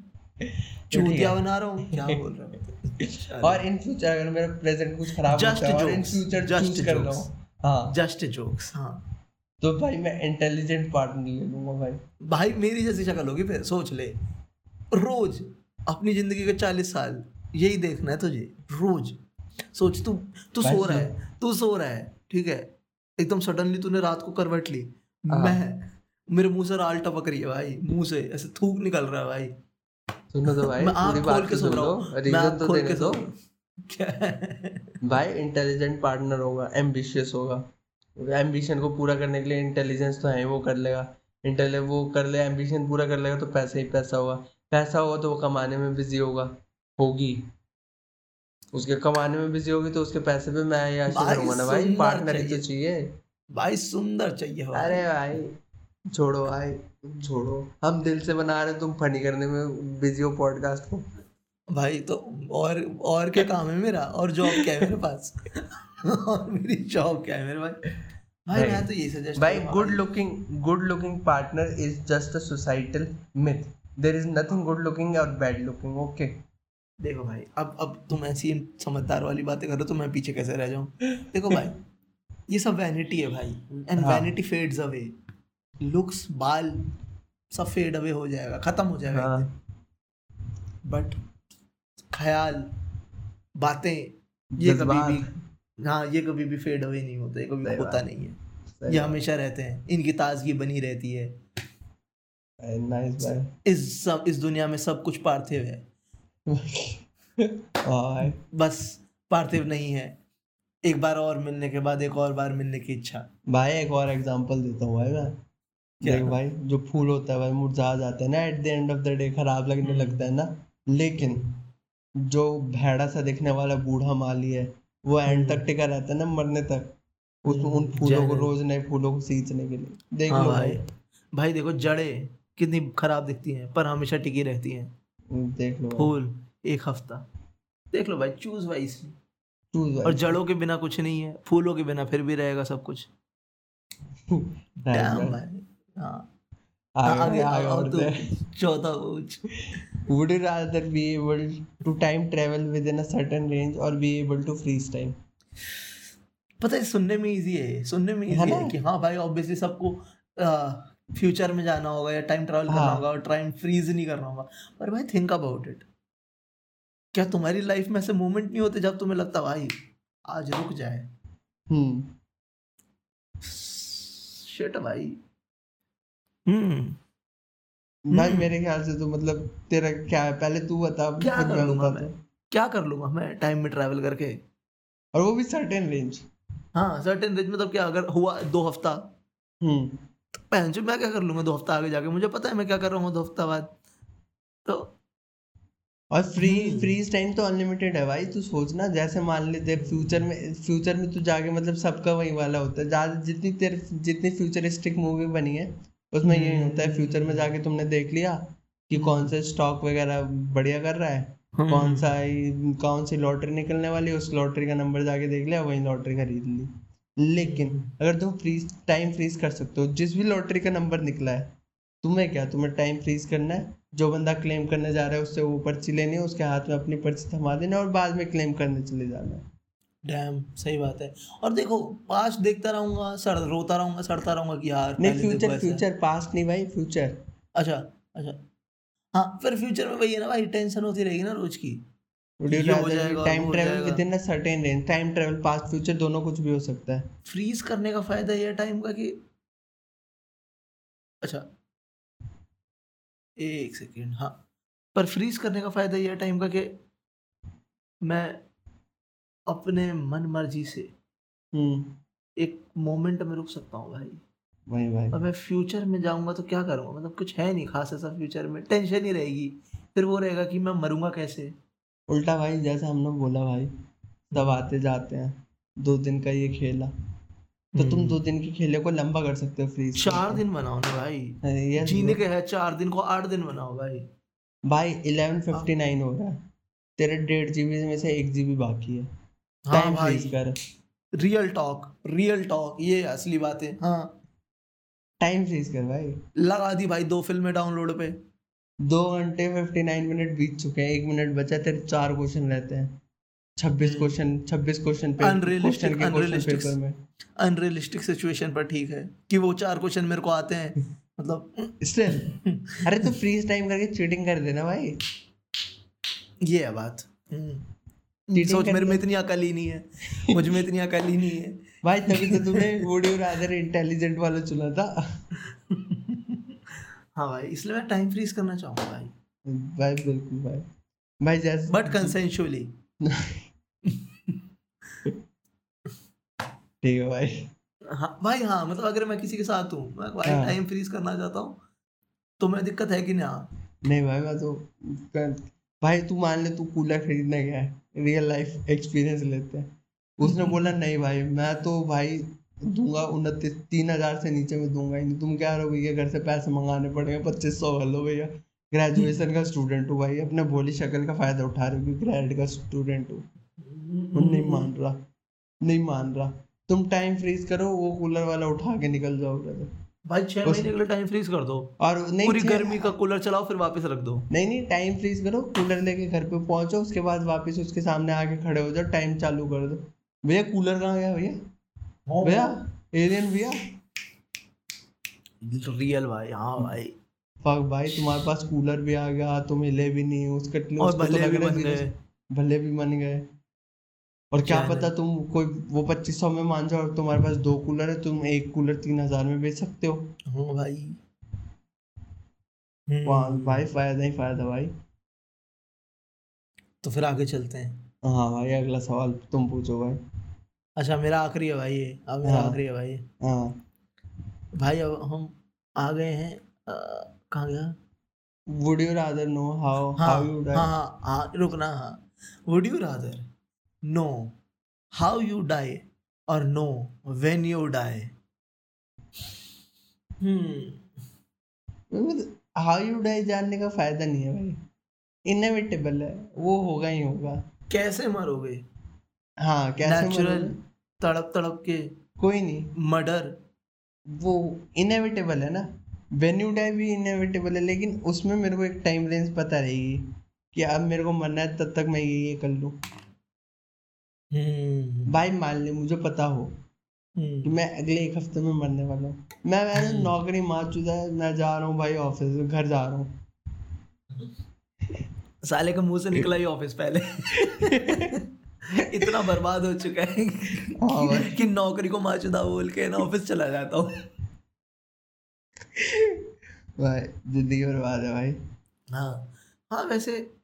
चूतिया बना रहा हूँ क्या बोल रहा हूँ? और इन फ्यूचर अगर मेरा प्रेजेंट कुछ खराब होता है और इन फ्यूचर चूज़ कर. हूँ हाँ। जस्ट जोक्स हाँ। तो भाई मैं इंटेलिजेंट पार्टनर ले लूँगा भाई। भाई मेरी जैसी शक्ल होगी फिर सोच ले। रोज अपनी ज़िंदगी के चालीस साल यही देखना है तुझे रोज। सोच तू तू सो रहा है तू सो रहा है ठीक है? एकदम सडनली तूने रात को करवट ली। हाँ। मैं मेरे मुँह से राल टपक रही है भाई मुँह से ऐसे थूक निकल रहा है भाई। सुनो तो भाई मैं आँख खोल के तो सो रहा हूँ। रीजन तो देने दो। क्या? भाई इंटेलिजेंट पार्टनर होगा एम्बिशियस होगा। एम्बिशन को पूरा करने के लिए इंटेलिजेंस तो है वो कर लेगा। इंटेल वो कर ले एम्बिशन पूरा कर लेगा तो पैसा ही पैसा होगा। पैसा होगा तो वो कमाने में बिज़ी होगा होगी। उसके कमाने में बिज़ी होगी तो उसके पैसे पे मैं भाई, करूँगा ना भाई। पार्टनर ही तो चाहिए। चाहिए। भाई सुंदर चाहिए अरे भाई छोड़ो भाई छोड़ो। हम दिल से बना रहे तुम फनी करने में बिज़ी हो पॉडकास्ट को। भाई तो और और क्या काम है मेरा? और जॉब क्या है मेरे पास? और मेरी जॉब क्या है मेरे भाई? भाई मैं तो यही सजेस्ट भाई good looking good looking partner is just a societal myth there is nothing good looking और बैड लुकिंग ओके देखो भाई अब अब तुम ऐसी समझदार वाली बातें करो तो मैं पीछे कैसे रह जाऊँ? देखो भाई ये सब वैनिटी है भाई एंड हाँ। वैनिटी फेड्स अवे लुक्स बाल सब फेड अवे हो जाएगा खत्म हो जाएगा हाँ। बट ख्याल बातें ये कभी भी हाँ ये कभी भी फेड अवे नहीं होता ये कभी होता नहीं है। ये हमेशा रहते हैं इनकी ताजगी बनी रहती है। इस सब इस दुनिया में सब कुछ पार्थिव है। बस पार्थिव नहीं है। एक बार और मिलने के बाद एक और बार मिलने की इच्छा। भाई एक और एग्जांपल देता हूँ भाई मैं। क्या? देख भाई जो फूल होता है भाई मुरझा जाता है ना at the end of the day खराब लगने लगता है ना। लेकिन जो भेड़ा सा दिखने वाला बूढ़ा माली है वो एंड तक टिका रहता है ना मरने तक। उस उन फूलों को रोज नए फूलों को सींचने के लिए। देख हाँ लो। भाई। भाई देखो जड़ें कितनी खराब दिखती हैं पर हमेशा टिकी रहती हैं। देख लो। फूल एक हफ़्ता। देख लो भाई चूज़ वाइज चूज़ और जड़ों के बिना कुछ नहीं है फूलों के बिना फिर भी रहेगा सब कुछ। Damn, भाई। हाँ। Would you rather be able to time travel within a certain range or be able to freeze time? पता है सुनने में इजी है सुनने में इजी? है कि हाँ भाई ऑब्वियसली सबको फ्यूचर में जाना होगा या टाइम ट्रैवल करना हाँ। होगा और टाइम फ्रीज नहीं करना होगा। पर भाई थिंक अबाउट इट क्या तुम्हारी लाइफ में ऐसे मोमेंट नहीं होते जब तुम्हें लगता भाई आज रुक जाए? हम्म। शिट भाई। हम्म। भाई हम्म। मेरे ख्याल से तो मतलब तेरा क्या है? पहले तू बता क्या कर लूँगा मैं? क्या कर लूँगा मैं टाइम में ट्रैवल करके? और वो भी सर्टेन रेंज हाँ सर्टेन रेंज मतलब क्या अगर हुआ दो हफ़्ता? हम्म। तो पहन मैं क्या कर लूँगा दो हफ़्ता आगे जाके? मुझे पता है मैं क्या कर रहा हूँ दो हफ़्ता बाद। तो और फ्री हम्म। फ्रीज टाइम तो अनलिमिटेड है भाई तू सोचना जैसे मान ले देख फ्यूचर में फ्यूचर में तू जाके मतलब सबका वही वाला होता है। ज़्यादा जितनी तेरे जितनी फ्यूचरिस्टिक मूवी बनी है उसमें यही होता है फ्यूचर में जाके तुमने देख लिया कि कौन सा स्टॉक वगैरह बढ़िया कर रहा है हम्म। कौन सा कौन सी लॉटरी निकलने वाली है उस लॉटरी का नंबर जाके देख लिया वही लॉटरी खरीद ली। लेकिन अगर तुम फ्रीज टाइम फ्रीज कर सकते हो जिस भी लॉटरी का नंबर निकला है तुम्हें क्या तुम्हें टाइम फ्रीज करना है? जो बंदा क्लेम करने जा रहा है उससे वो पर्ची लेनी है उसके हाथ में अपनी पर्ची थमा देना है और बाद में क्लेम करने चले जाना है। डैम सही बात है। और देखो पास्ट देखता रहूँगा सड़ रोता रहूँगा सड़ता रहूँगा कि यार नहीं फ्यूचर फ्यूचर पास्ट नहीं भाई फ्यूचर अच्छा अच्छा। हाँ फिर फ्यूचर में वही है ना भाई टेंशन होती रहेगी ना रोज की। Time travel within certain range time travel past future दोनों कुछ भी हो सकता है। फ्रीज करने का फ़ायदा ये टाइम का कि अच्छा। एक सेकेंड हाँ। पर फ्रीज करने का फ़ायदा ये टाइम का कि मैं अपने मन मर्ज़ी से हम्म। एक मोमेंट में रुक सकता हूँ भाई। वही भाई और मैं फ्यूचर में जाऊँगा तो क्या करूँगा? मतलब कुछ है नहीं खास ऐसा फ्यूचर में। टेंशन ही रहेगी। फिर वो रहेगा कि मैं मरूँगा कैसे? उल्टा भाई जैसा हमने बोला भाई सब आते जाते हैं। दो दिन का ये खेला। तो तुम दो दिन के खेले को लंबा कर सकते हो फ्रीज चार दिन बनाओ ना भाई। जीने के है चार दिन को आठ दिन बनाओ भाई। भाई इलेवन फिफ्टी नाइन हो रहा है। तेरे डेढ़ जीबी में से एक जीबी बाकी है। हाँ भाई। रियल टॉक रियल टॉक ये असली बात। है। हाँ टाइम फ्रीज कर भाई। लगा दी भाई दो फ़िल्में डाउनलोड पे। दो घंटे फिफ्टी नाइन मिनट बीत चुके हैं एक मिनट बचा तेरे चार क्वेश्चन रहते हैं। छब्बीस हम्म। क्वेश्चन छब्बीस क्वेश्चन पे Unrealistic- क्वेश्चन के क्वेश्चन unrealistic। पेपर में। अनरियलिस्टिक सिचुएशन पर ठीक है कि वो चार क्वेश्चन मेरे को आते हैं मतलब इसलिए अरे तो फ्रीज टाइम करके चीटिंग कर देना भाई। ये है बात। Cheating सोच मेरे में इतनी अकल ही नहीं है। मुझमें इतनी अकल ही नहीं है। भाई तभी तो तूने वुड रादर इंटेलिजेंट वाला चुना था। हाँ भाई इसलिए मैं टाइम फ्रीज करना चाहूँगा भाई। भाई बिल्कुल भाई। भाई जैसे बट कंसेंशुअली ठीक है भाई। हाँ भाई हाँ मतलब अगर मैं किसी के साथ हूँ मैं भाई हाँ। टाइम फ्रीज करना चाहता हूँ तो मैं दिक्कत है कि ना नहीं भाई मैं तो भाई तू मान ले तू कूलर खरीदने गया है। रियल लाइफ एक्सपीरियंस लेते हैं। उसने बोला, नहीं भाई, मैं तो भाई दूँगा उनतीस, तीन हज़ार से नीचे में दूँगा ही नहीं। तुम क्या रहो भैया, घर से पैसे मंगाने पड़ेंगे, पच्चीस सौ कर लो भैया। ग्रेजुएशन का स्टूडेंट हूँ भाई, अपने भोली शक्ल का फ़ायदा उठा रहे हो ग्रेड का स्टूडेंट हूँ। नहीं मान रहा, नहीं मान रहा। तुम टाइम फ्रीज करो, वो कूलर वाला उठा के निकल जाओ brother। भाई छह महीने के लिए टाइम फ्रीज कर दो। और नहीं पूरी गर्मी का कूलर चलाओ फिर वापस रख दो। नहीं नहीं टाइम फ्रीज करो कूलर लेके घर पे पहुंचो उसके बाद वापस उसके सामने आके खड़े हो जाओ टाइम चालू कर दो। भैया कूलर कहाँ गया भैया? भैया एलियन भैया? रियल भाई हाँ भाई। फक भाई तुम्हारे पास कूलर भी आ गया तुम हिले भी नहीं उसके उसको तो भले लग भी रहा है भले बन गए। और क्या पता तुम कोई वो पच्चीस सौ में मान जाओ और तुम्हारे पास दो कूलर है तुम एक कूलर तीन हज़ार में बेच सकते हो। हाँ भाई। हम्म, भाई फ़ायदा ही फ़ायदा भाई। तो फिर आगे चलते हैं। हाँ भाई अगला सवाल तुम पूछो भाई। अच्छा मेरा आखिरी है भाई ये। अब मेरा हाँ। आखिरी है भाई। हाँ। भाई अब हम आ गए हैं कहाँ गया? Would you rather know how how you हाँ हाँ रुकना हाँ। Would you rather know how you die और know when you die hmm how you die जानने का फ़ायदा नहीं है भाई। इनएविटेबल है। वो होगा ही होगा। कैसे मरोगे? हाँ कैसे नेचुरल तड़प तड़प के कोई नहीं। मर्डर वो इनएविटेबल है ना। वेन यू डाई भी इनएविटेबल है लेकिन उसमें मेरे को एक टाइम रेंज पता रहेगी कि अब मेरे को मरना है तब तक मैं ये ये कर लूँ। भाई मान ले मुझे पता हो कि हम्म, मैं अगले एक हफ़्ते में मरने वाला हूँ। मैं मैंने नौकरी मार चुका है मैं जा रहा हूँ भाई ऑफ़िस घर जा रहा हूँ। साले के मुँह से निकला ही ऑफ़िस पहले। इतना बर्बाद हो चुका है हाँ कि नौकरी को मार माचुदा बोल के ना ऑफ़िस चला जाता हूँ। भाई ज़िंदगी बर्बाद है भाई। हाँ। हाँ वैसे हम्म,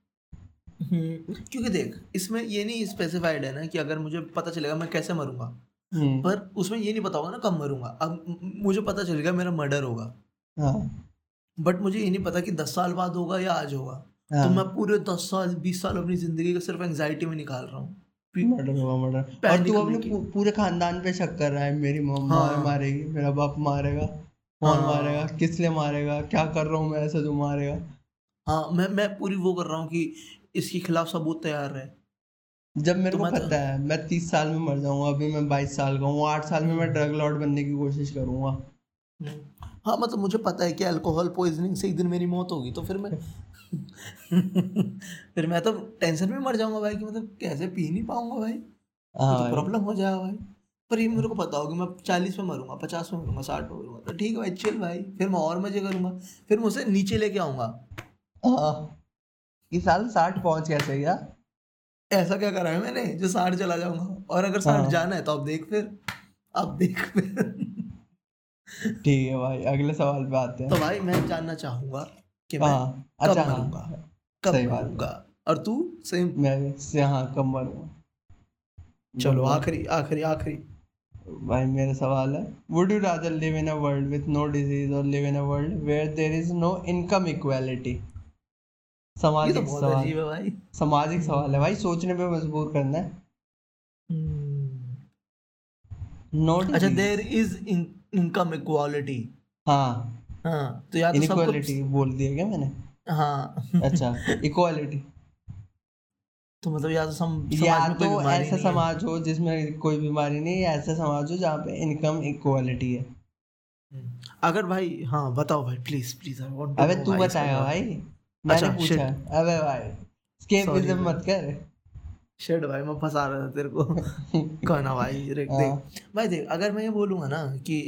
क्योंकि देख इसमें ये नहीं स्पेसिफाइड है ना कि अगर मुझे पता चलेगा मैं कैसे मरूँगा। हम्म, पर उसमें ये नहीं पता होगा ना कब मरूँगा। अब मुझे पता चल गया मेरा मर्डर होगा। हाँ। बट मुझे ये नहीं पता कि दस साल बाद होगा या आज होगा। तो हाँ मैं पूरे दस साल बीस साल अपनी ज़िंदगी को सिर्फ़ एंजाइटी में निकाल रहा हूँ। मर्डर हुआ मर्डर और तू अपने पूरे खानदान पे शक कर रहा है मेरी मम्मा हाँ। मारेगी मेरा बाप मारेगा कौन हाँ। मारेगा किस लिए मारेगा क्या कर रहा हूँ मैं ऐसा जो मारेगा? हाँ मैं मैं पूरी वो कर रहा हूँ कि इसके खिलाफ सबूत तैयार है जब मेरे तो को मैं तो- पता है मैं तीस साल में मर जाऊँगा अभी मैं बाईस साल का हूँ आठ साल में मैं ड्रग लॉर्ड बनने की कोशिश करूँगा। हाँ मतलब मुझे पता है कि अल्कोहल पॉइजनिंग से एक दिन मेरी मौत होगी तो फिर मैं फिर मैं तो टेंशन में मर जाऊँगा भाई कि मतलब कैसे पी नहीं पाऊँगा भाई? हाँ तो प्रॉब्लम हो जाएगा भाई। पर ये मेरे को पता होगा मैं चालीस में मरूँगा पचास में मरूँगा साठ में मरूँगा। तो ठीक है भाई चिल भाई फिर मैं और मज़े करूँगा फिर मुझसे नीचे लेके आऊँगा। ये साल साठ पहुँच गया सही यार ऐसा क्या करा है मैंने? जो साठ चला जाऊँगा। और अगर साठ हाँ। जाना है तो अब देख फिर। अब देख फिर। ठीक है भाई अगले सवाल पे आते हैं। तो भाई मैं जानना चाहूँगा कि मैं हाँ कब अच्छा मरूँगा? हाँ कब बात। है। मरूँगा? और तू? सेम मैं से हाँ कब मरूँगा? चलो आखिरी आखिरी आखिरी। भाई मेरा सवाल है। Would you rather live in a world with no disease और live in a world where there is no income equality ये तो सामाजिक सवाल। है भाई। सामाजिक सवाल है भाई सोचने पे मजबूर करना है। नो अच्छा देर इज़ इनकम इक्वालिटी हाँ। हाँ तो या तो सबको बोल दिया क्या मैंने? हाँ। अच्छा इक्वालिटी तो मतलब या तो सम या समाज तो ऐसा समाज हो जिसमें कोई बीमारी नहीं या ऐसा समाज हो जहाँ पे इनकम इक्वालिटी है। हम्म। अगर भाई हाँ बताओ भाई प्लीज़ प्लीज़ अबे तू बताएगा भाई। मैंने अच्छा, पूछा अबे भाई स्केपिज्म मत कर। शेड भाई मैं फंसा रहा था तेरे को। कहना भाई देख। हाँ। देख भाई देख अगर मैं ये बोलूँगा ना कि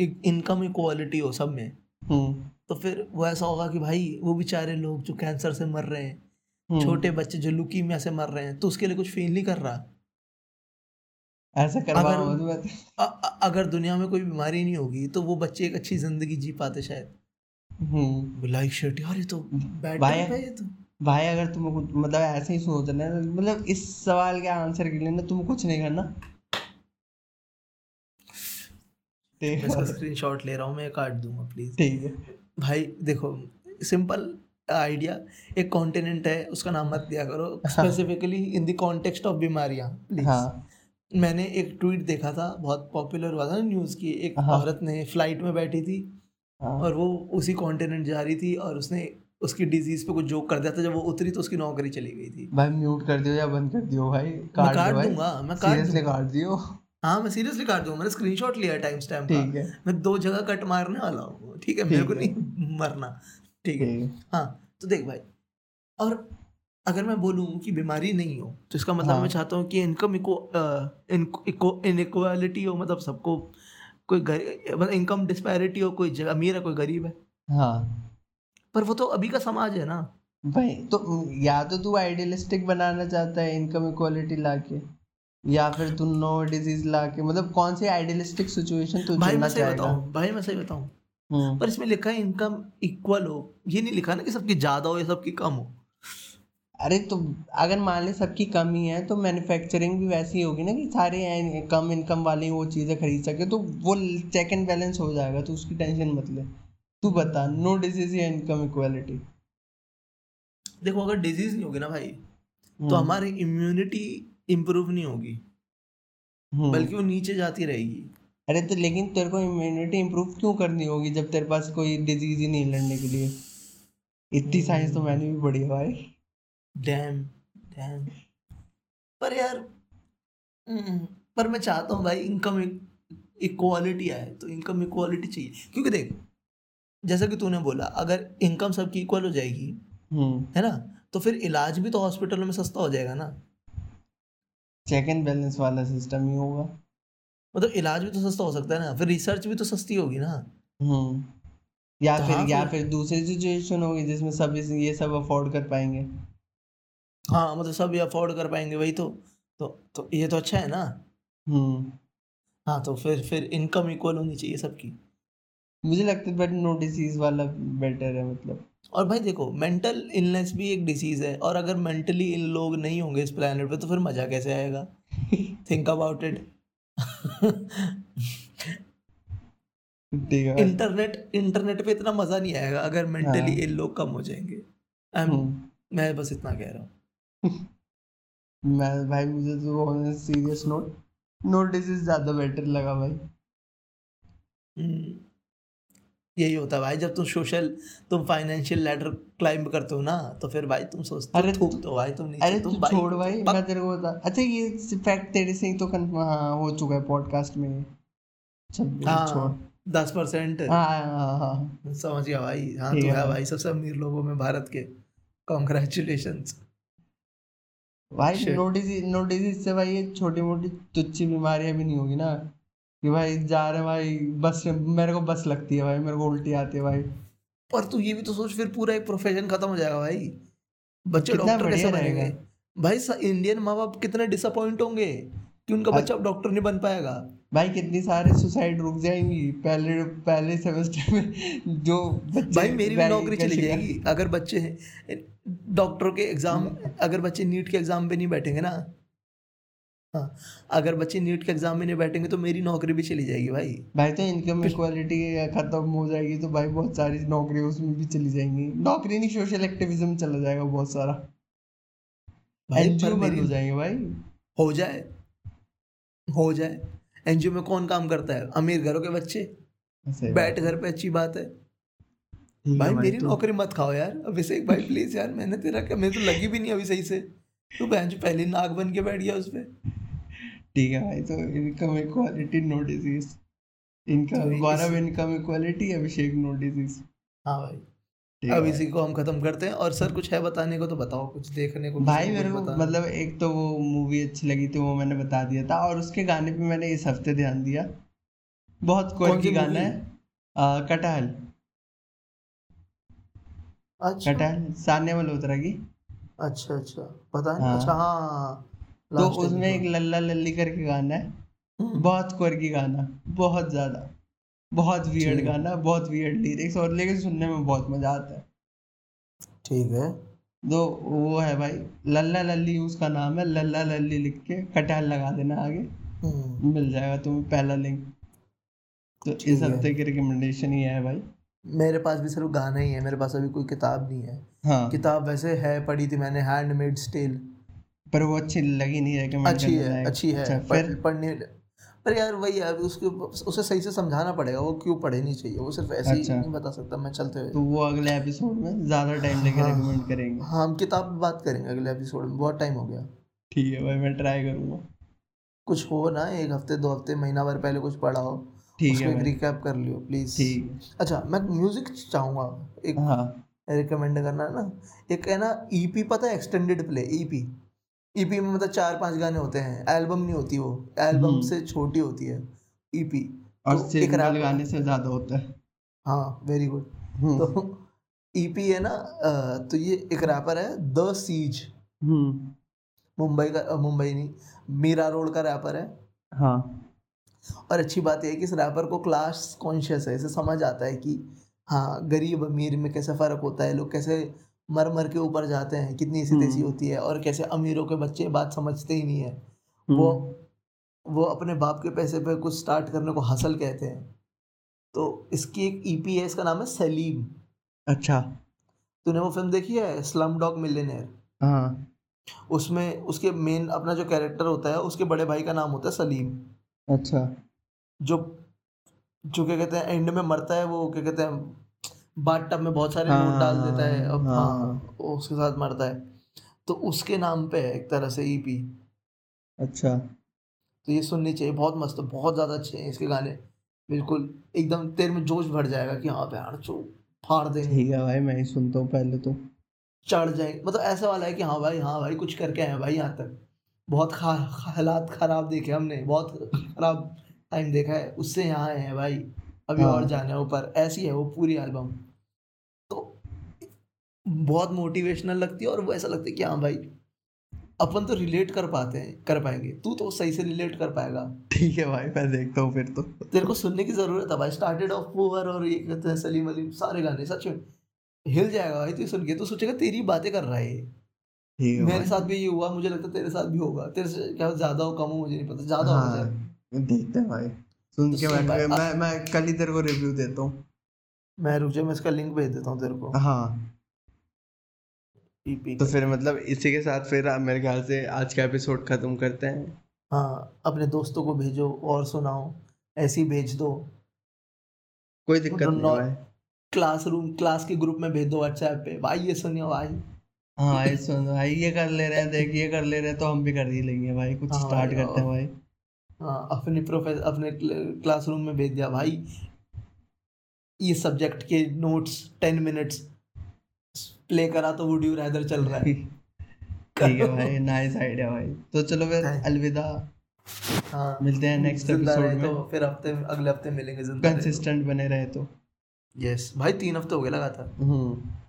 एक इनकम इक्वालिटी हो सब में हम्म। तो फिर वो ऐसा होगा कि भाई वो बेचारे लोग जो कैंसर से मर रहे हैं हम्म। छोटे बच्चे जो लुकीमिया से मर रहे हैं तो उसके लिए कुछ फील नहीं कर रहा। ऐसा अगर- अगर दुनिया में कोई बीमारी नहीं होगी तो वो बच्चे एक अच्छी ज़िंदगी जी पाते शायद। लाइक शिट यार ये तो बैड भाई- है ये तो। भाई अगर तुम मतलब ऐसे ही मतलब इस सवाल के आंसर के लिए ना तुम कुछ नहीं करना। ठीक है। स्क्रीनशॉट ले रहा हूँ मैं काट दूँगा प्लीज़ ठीक है। भाई देखो सिंपल आइडिया एक कॉन्टिनेंट है उसका नाम मत दिया करो। Specifically in the context of बीमारियाँ हाँ। मैंने एक ट्वीट देखा था बहुत पॉपुलर हुआ था न्यूज़ की एक हाँ। औरत ने फ़्लाइट में बैठी थी और वो उसी कॉन्टिनेंट जा रही थी और उसने उसकी डिज़ीज़ पे कुछ जोक कर दिया था। जब वो उतरी तो उसकी नौकरी चली गई थी। भाई म्यूट कर दियो या बंद कर दियो भाई। मैं काट काट दूँगा मैं काट सीरियसली काट दियो। हाँ मैं सीरियसली काट दूँगा। मैंने स्क्रीनशॉट लिया टाइम स्टैम्प का। ठीक है। मैं दो जगह कट मारने वाला हूँ। ठीक है मेरे को नहीं मरना। ठीक है। हाँ तो देख भाई। और अगर मैं बोलूँ कि बीमारी नहीं हो तो इसका मतलब हाँ। मैं चाहता हूँ कि इनकम इको इनइक्वालिटी हो मतलब सबको कोई मतलब इनकम डिस्पैरिटी हो कोई अमीर है कोई गरीब है। हाँ। पर वो तो अभी का समाज है ना। भाई तो या तो तू आइडियलिस्टिक बनाना चाहता है इनकम इक्वालिटी लाके या फिर तू नो डिज़ीज़ लाके मतलब कौन सी आइडियलिस्टिक सिचुएशन तू भाई मैं सही बताऊँ भाई मैं सही बताऊँ। हम्म। पर इसमें लिखा है इनकम इक्वल हो ये नहीं लिखा ना कि सबकी ज़्यादा हो या सबकी कम हो। अरे तो अगर मान ले सबकी कमी है तो मैन्युफैक्चरिंग भी वैसी ही होगी ना कि सारे हैं कम इनकम वाले वो चीज़ें खरीद सके तो वो चेक एंड बैलेंस हो जाएगा तो उसकी टेंशन मत ले। तू बता नो डिज़ीज़ या इनकम इक्वालिटी देखो अगर डिज़ीज़ नहीं होगी ना भाई हम्म। तो हमारी इम्यूनिटी इम्प्रूव नहीं होगी बल्कि वो नीचे जाती रहेगी। अरे तो लेकिन तेरे को इम्यूनिटी इम्प्रूव क्यों करनी होगी जब तेरे पास कोई डिज़ीज़ ही नहीं लड़ने के लिए? इतनी साइंस तो मैंने भी पढ़ी है भाई। डैम डैम पर यार हम्म, पर मैं चाहता हूँ भाई इनकम इक्वालिटी आए तो इनकम इक्वालिटी चाहिए। क्योंकि देख जैसा कि तूने बोला अगर इनकम सबकी इक्वल हो जाएगी हम्म। है ना? तो फिर इलाज भी तो हॉस्पिटलों में सस्ता हो जाएगा ना। चेक एंड बैलेंस वाला सिस्टम ही होगा। मतलब इलाज भी तो सस्ता हो सकता है ना फिर रिसर्च भी तो सस्ती होगी ना। हम्म। या तो फिर हाँ, या फिर- फिर दूसरी सिचुएशन होगी जिसमें सब इस, ये सब अफोर्ड कर पाएँगे। हाँ मतलब सब ये अफोर्ड कर पाएँगे वही तो। तो तो ये तो अच्छा है ना। हम्म। हाँ तो फिर फिर इनकम इक्वल होनी चाहिए सबकी। मुझे लगता है बट नो डिसीज वाला बेटर है मतलब। और भाई देखो मेंटल इलनेस भी एक डिसीज है और अगर मेंटली इन लोग नहीं होंगे इस प्लेनेट पे तो फिर मज़ा कैसे आएगा? Think about it internet internet पे इतना मज़ा नहीं आएगा अगर मेंटली हाँ। इन लोग कम हो जाएँगे। हम्म। मैं बस इतना कह रहा हूँ। मैं भाई मुझे तो on serious note no disease ज़्यादा बेटर लगा भाई। हम्म, यही होता है भाई जब तुम सोशल तुम फाइनेंशियल लैडर क्लाइंब करते हो ना तो फिर भाई तुम सोचते अरे थूक तू- भाई तुम नीचे अरे तुम भाई छोड़ भाई मैं तेरे को बता अच्छा ये फैक्ट तेरे से ही तो कन, हाँ, हो चुका है पॉडकास्ट में। हाँ दस परसेंट। हाँ हाँ हाँ समझ गया भाई हाँ तो है भाई। भाई सबसे अमीर लोगों में भारत के। कॉन्ग्रेचुलेशन भाई. नो डिज़ीज़ नो डिज़ीज़ से भाई ये छोटी मोटी तुच्छी बीमारियाँ भी नहीं होगी ना? कि भाई जा रहे भाई बस मेरे को बस लगती है भाई मेरे को उल्टी आती है भाई। पर तू ये भी तो सोच फिर पूरा एक प्रोफेशन खत्म हो जाएगा भाई। बच्चे डॉक्टर कैसे बनेंगे? भाई इंडियन माँ बाप कितने डिसअपॉइंट होंगे कि उनका बच्चा अब डॉक्टर नहीं बन पाएगा। भाई कितनी सारे सुसाइड रुक जाएँगी। पहले पहले सेमेस्टर में जो बच्चे भाई मेरी भी नौकरी चली जाएगी अगर बच्चे डॉक्टरों के एग्ज़ाम अगर बच्चे नीट के एग्ज़ाम पे नहीं बैठेंगे ना? हाँ अगर बच्चे नीट के एग्ज़ाम में नहीं बैठेंगे तो मेरी नौकरी भी चली जाएगी भाई। भाई तो इनकम इक्वालिटी खत्म हो जाएगी तो भाई बहुत सारी नौकरी उसमें भी चली जाएँगी। नौकरी नहीं सोशल एक्टिविज्म चला जाएगा बहुत सारा। भाई एनजीओ बंद हो जाएँगे भाई। हो जाए। हो जाए। एनजीओ में कौन काम करता है? अमीर घरों के बच्चे? बैठ घर पे अच्छी बात है। भाई मेरी तो- नौकरी मत खाओ यार। अभिषेक भाई प्लीज़ यार मैंने तेरा क्या मेरे तो लगी भी नहीं अभी सही से। तू बहन जो पहले नाक बन के बैठ गया उस पे। ठीक है भाई तो इनकम इक्वालिटी नो डिज़ीज़ इनका Gaurav income equality Abhishek no disease हाँ भाई। अब इसी को हम खत्म करते हैं। और सर कुछ है बताने को तो बताओ कुछ देखने को भाई मेरे को। मतलब एक तो वो मूवी अच्छी लगी थी वो मैंने बता दिया था। और उसके गाने पे मैंने इस हफ़्ते ध्यान दिया। बहुत क्वालिटी गाना है कटहल। अच्छा। कटहल सान्या मल्होत्रा की अच्छा अच्छा। पता नहीं। हाँ। अच्छा हाँ, हाँ। तो last उसमें एक episode। लल्ला लल्ली करके गाना है। हम्म, बहुत क्वर्की गाना। बहुत ज़्यादा। बहुत वियर्ड ठीक। गाना बहुत वियर्ड लिरिक्स और लेकिन सुनने में बहुत मज़ा आता है। ठीक है। तो वो है भाई लल्ला लल्ली उसका नाम है लल्ला लल्ली लिख के कटहल लगा देना आगे। हम्म, मिल जाएगा तुम्हें पहला लिंक तो ठीक इस है। हफ़्ते की रिकमेंडेशन ही है भाई। मेरे पास भी सिर्फ़ गाना ही है मेरे पास अभी कोई किताब नहीं है। हाँ। किताब वैसे है पढ़ी थी मैंने हैंडमेड स्टेल पर वो अच्छी लगी नहीं रेकमेंड अच्छी है अच्छी है फिर? पढ़ने पर यार वही यार उसके उसे सही से समझाना पड़ेगा वो क्यों पढ़े नहीं चाहिए वो सिर्फ़ ऐसे अच्छा। ही। नहीं बता सकता मैं चलते हुए। तो वो अगले एपिसोड में ज़्यादा टाइम लेके हाँ। रिकमेंड करेंगे। हाँ हम किताब बात करेंगे अगले एपिसोड में बहुत टाइम हो गया। ठीक है भाई मैं ट्राई करूँगा। कुछ हो ना एक हफ़्ते दो हफ़्ते महीना भर पहले कुछ पढ़ा हो ठीक है रिकैप कर लियो प्लीज़ ठीक। अच्छा मैं म्यूज़िक चाहूँगा एक हाँ। रिकमेंड करना है ना? एक है ना ईपी पता है एक्सटेंडेड प्ले ईपी ईपी में मतलब चार पाँच गाने होते हैं एल्बम नहीं होती वो एल्बम हम्म। से छोटी होती है ईपी और तो एक गाने से ज़्यादा होता है। हाँ वेरी गुड हम्म, तो ईपी है ना तो ये एक रैपर है द सीज हम्म। मुंबई का मुंबई नहीं मीरा रोड का रैपर है। हाँ। और अच्छी बात यह है कि इस रैपर को क्लास कॉन्शियस है इसे समझ आता है कि हाँ गरीब अमीर में कैसे फ़र्क होता है लोग कैसे मर मर के ऊपर जाते हैं कितनी ऐसी हम्म। होती है और कैसे अमीरों के बच्चे बात समझते ही नहीं है। वो हम्म, वो अपने बाप के पैसे पे कुछ स्टार्ट करने को हसल कहते हैं। तो इसकी एक ईपी है इसका नाम है सलीम अच्छा। तूने वो फ़िल्म देखी है? स्लम डॉग मिलियनेयर हाँ। उसमें उसके मेन अपना जो कैरेक्टर होता है उसके बड़े भाई का नाम होता है सलीम अच्छा। जो जो क्या कहते हैं एंड में मरता है वो क्या कहते हैं बाट टब में बहुत सारे हाँ, नोट डाल देता है अब हाँ, हाँ वो उसके साथ मरता है। तो उसके नाम पे है एक तरह से ईपी अच्छा। तो ये सुननी चाहिए बहुत मस्त है बहुत ज़्यादा अच्छे हैं इसके गाने। बिल्कुल एकदम तेरे में जोश भर जाएगा कि हाँ यार चो फाड़ देंगे ठीक है भाई मैं ही सुनता हूँ पहले तो। चढ़ जाएँगे मतलब ऐसा वाला है कि हाँ भाई हाँ भाई कुछ करके आए भाई यहाँ तक। बहुत खा हालात खराब देखे हमने बहुत खराब टाइम देखा है उससे यहाँ आए हैं भाई अभी हाँ। और जाने हैं ऊपर ऐसी है वो पूरी एल्बम तो बहुत मोटिवेशनल लगती है और वो ऐसा लगता है कि हाँ भाई अपन तो रिलेट कर पाते हैं कर पाएँगे। तू तो सही से रिलेट कर पाएगा। ठीक है भाई मैं देखता हूँ फिर तो। तेरे को सुनने की ज़रूरत है भाई स्टार्टेड ऑफ़ पुअर और ये कहते हैं सलीम अलीम सारे गाने सच में हिल जाएगा भाई तू सुन के तू सोचेगा तेरी बातें कर रहा है मेरे साथ भी ये हुआ मुझे लगता है तेरे साथ भी होगा। तेरे से क्या ज़्यादा हो कम हो मुझे नहीं पता। ज़्यादा हो जाए हाँ देखते हैं भाई। सुन तो के मैं मैं मैं कल ही तेरे को रिव्यू देता हूँ। मैं रुक जा मैं इसका लिंक भेज देता हूँ तेरे को। हाँ। तो फिर मतलब इसी के साथ फिर मेरे ख्याल से आज का एपिसोड खत्म करते हैं। हाँ अपने दोस्तों को भेजो और सुनाओ। ऐसे ही भेज दो। कोई दिक्कत नहीं भाई। क्लासरूम क्लास के ग्रुप में भेज दो व्हाट्सएप पे। भाई ये सुनियो भाई। हाँ भाई सुन भाई ये कर ले रहे हैं देख ये कर ले रहे हैं तो हम भी कर ही लेंगे भाई कुछ हाँ स्टार्ट भाई, करते हैं भाई। हाँ अपने प्रोफेसर अपने क्लासरूम में भेज दिया भाई। ये सब्जेक्ट के नोट्स टेन मिनट्स प्ले करा तो वुड यू रैदर चल रहा है। ठीक है भाई नाइस आइडिया भाई। तो चलो फिर अलविदा। हाँ मिलते हैं नेक्स्ट एपिसोड रहे में तो फिर हफ़्ते अगले हफ़्ते मिलेंगे रहे तो। कंसिस्टेंट बने रहे तो। यस भाई तीन हफ़्ते हो गए लगातार। हम्म।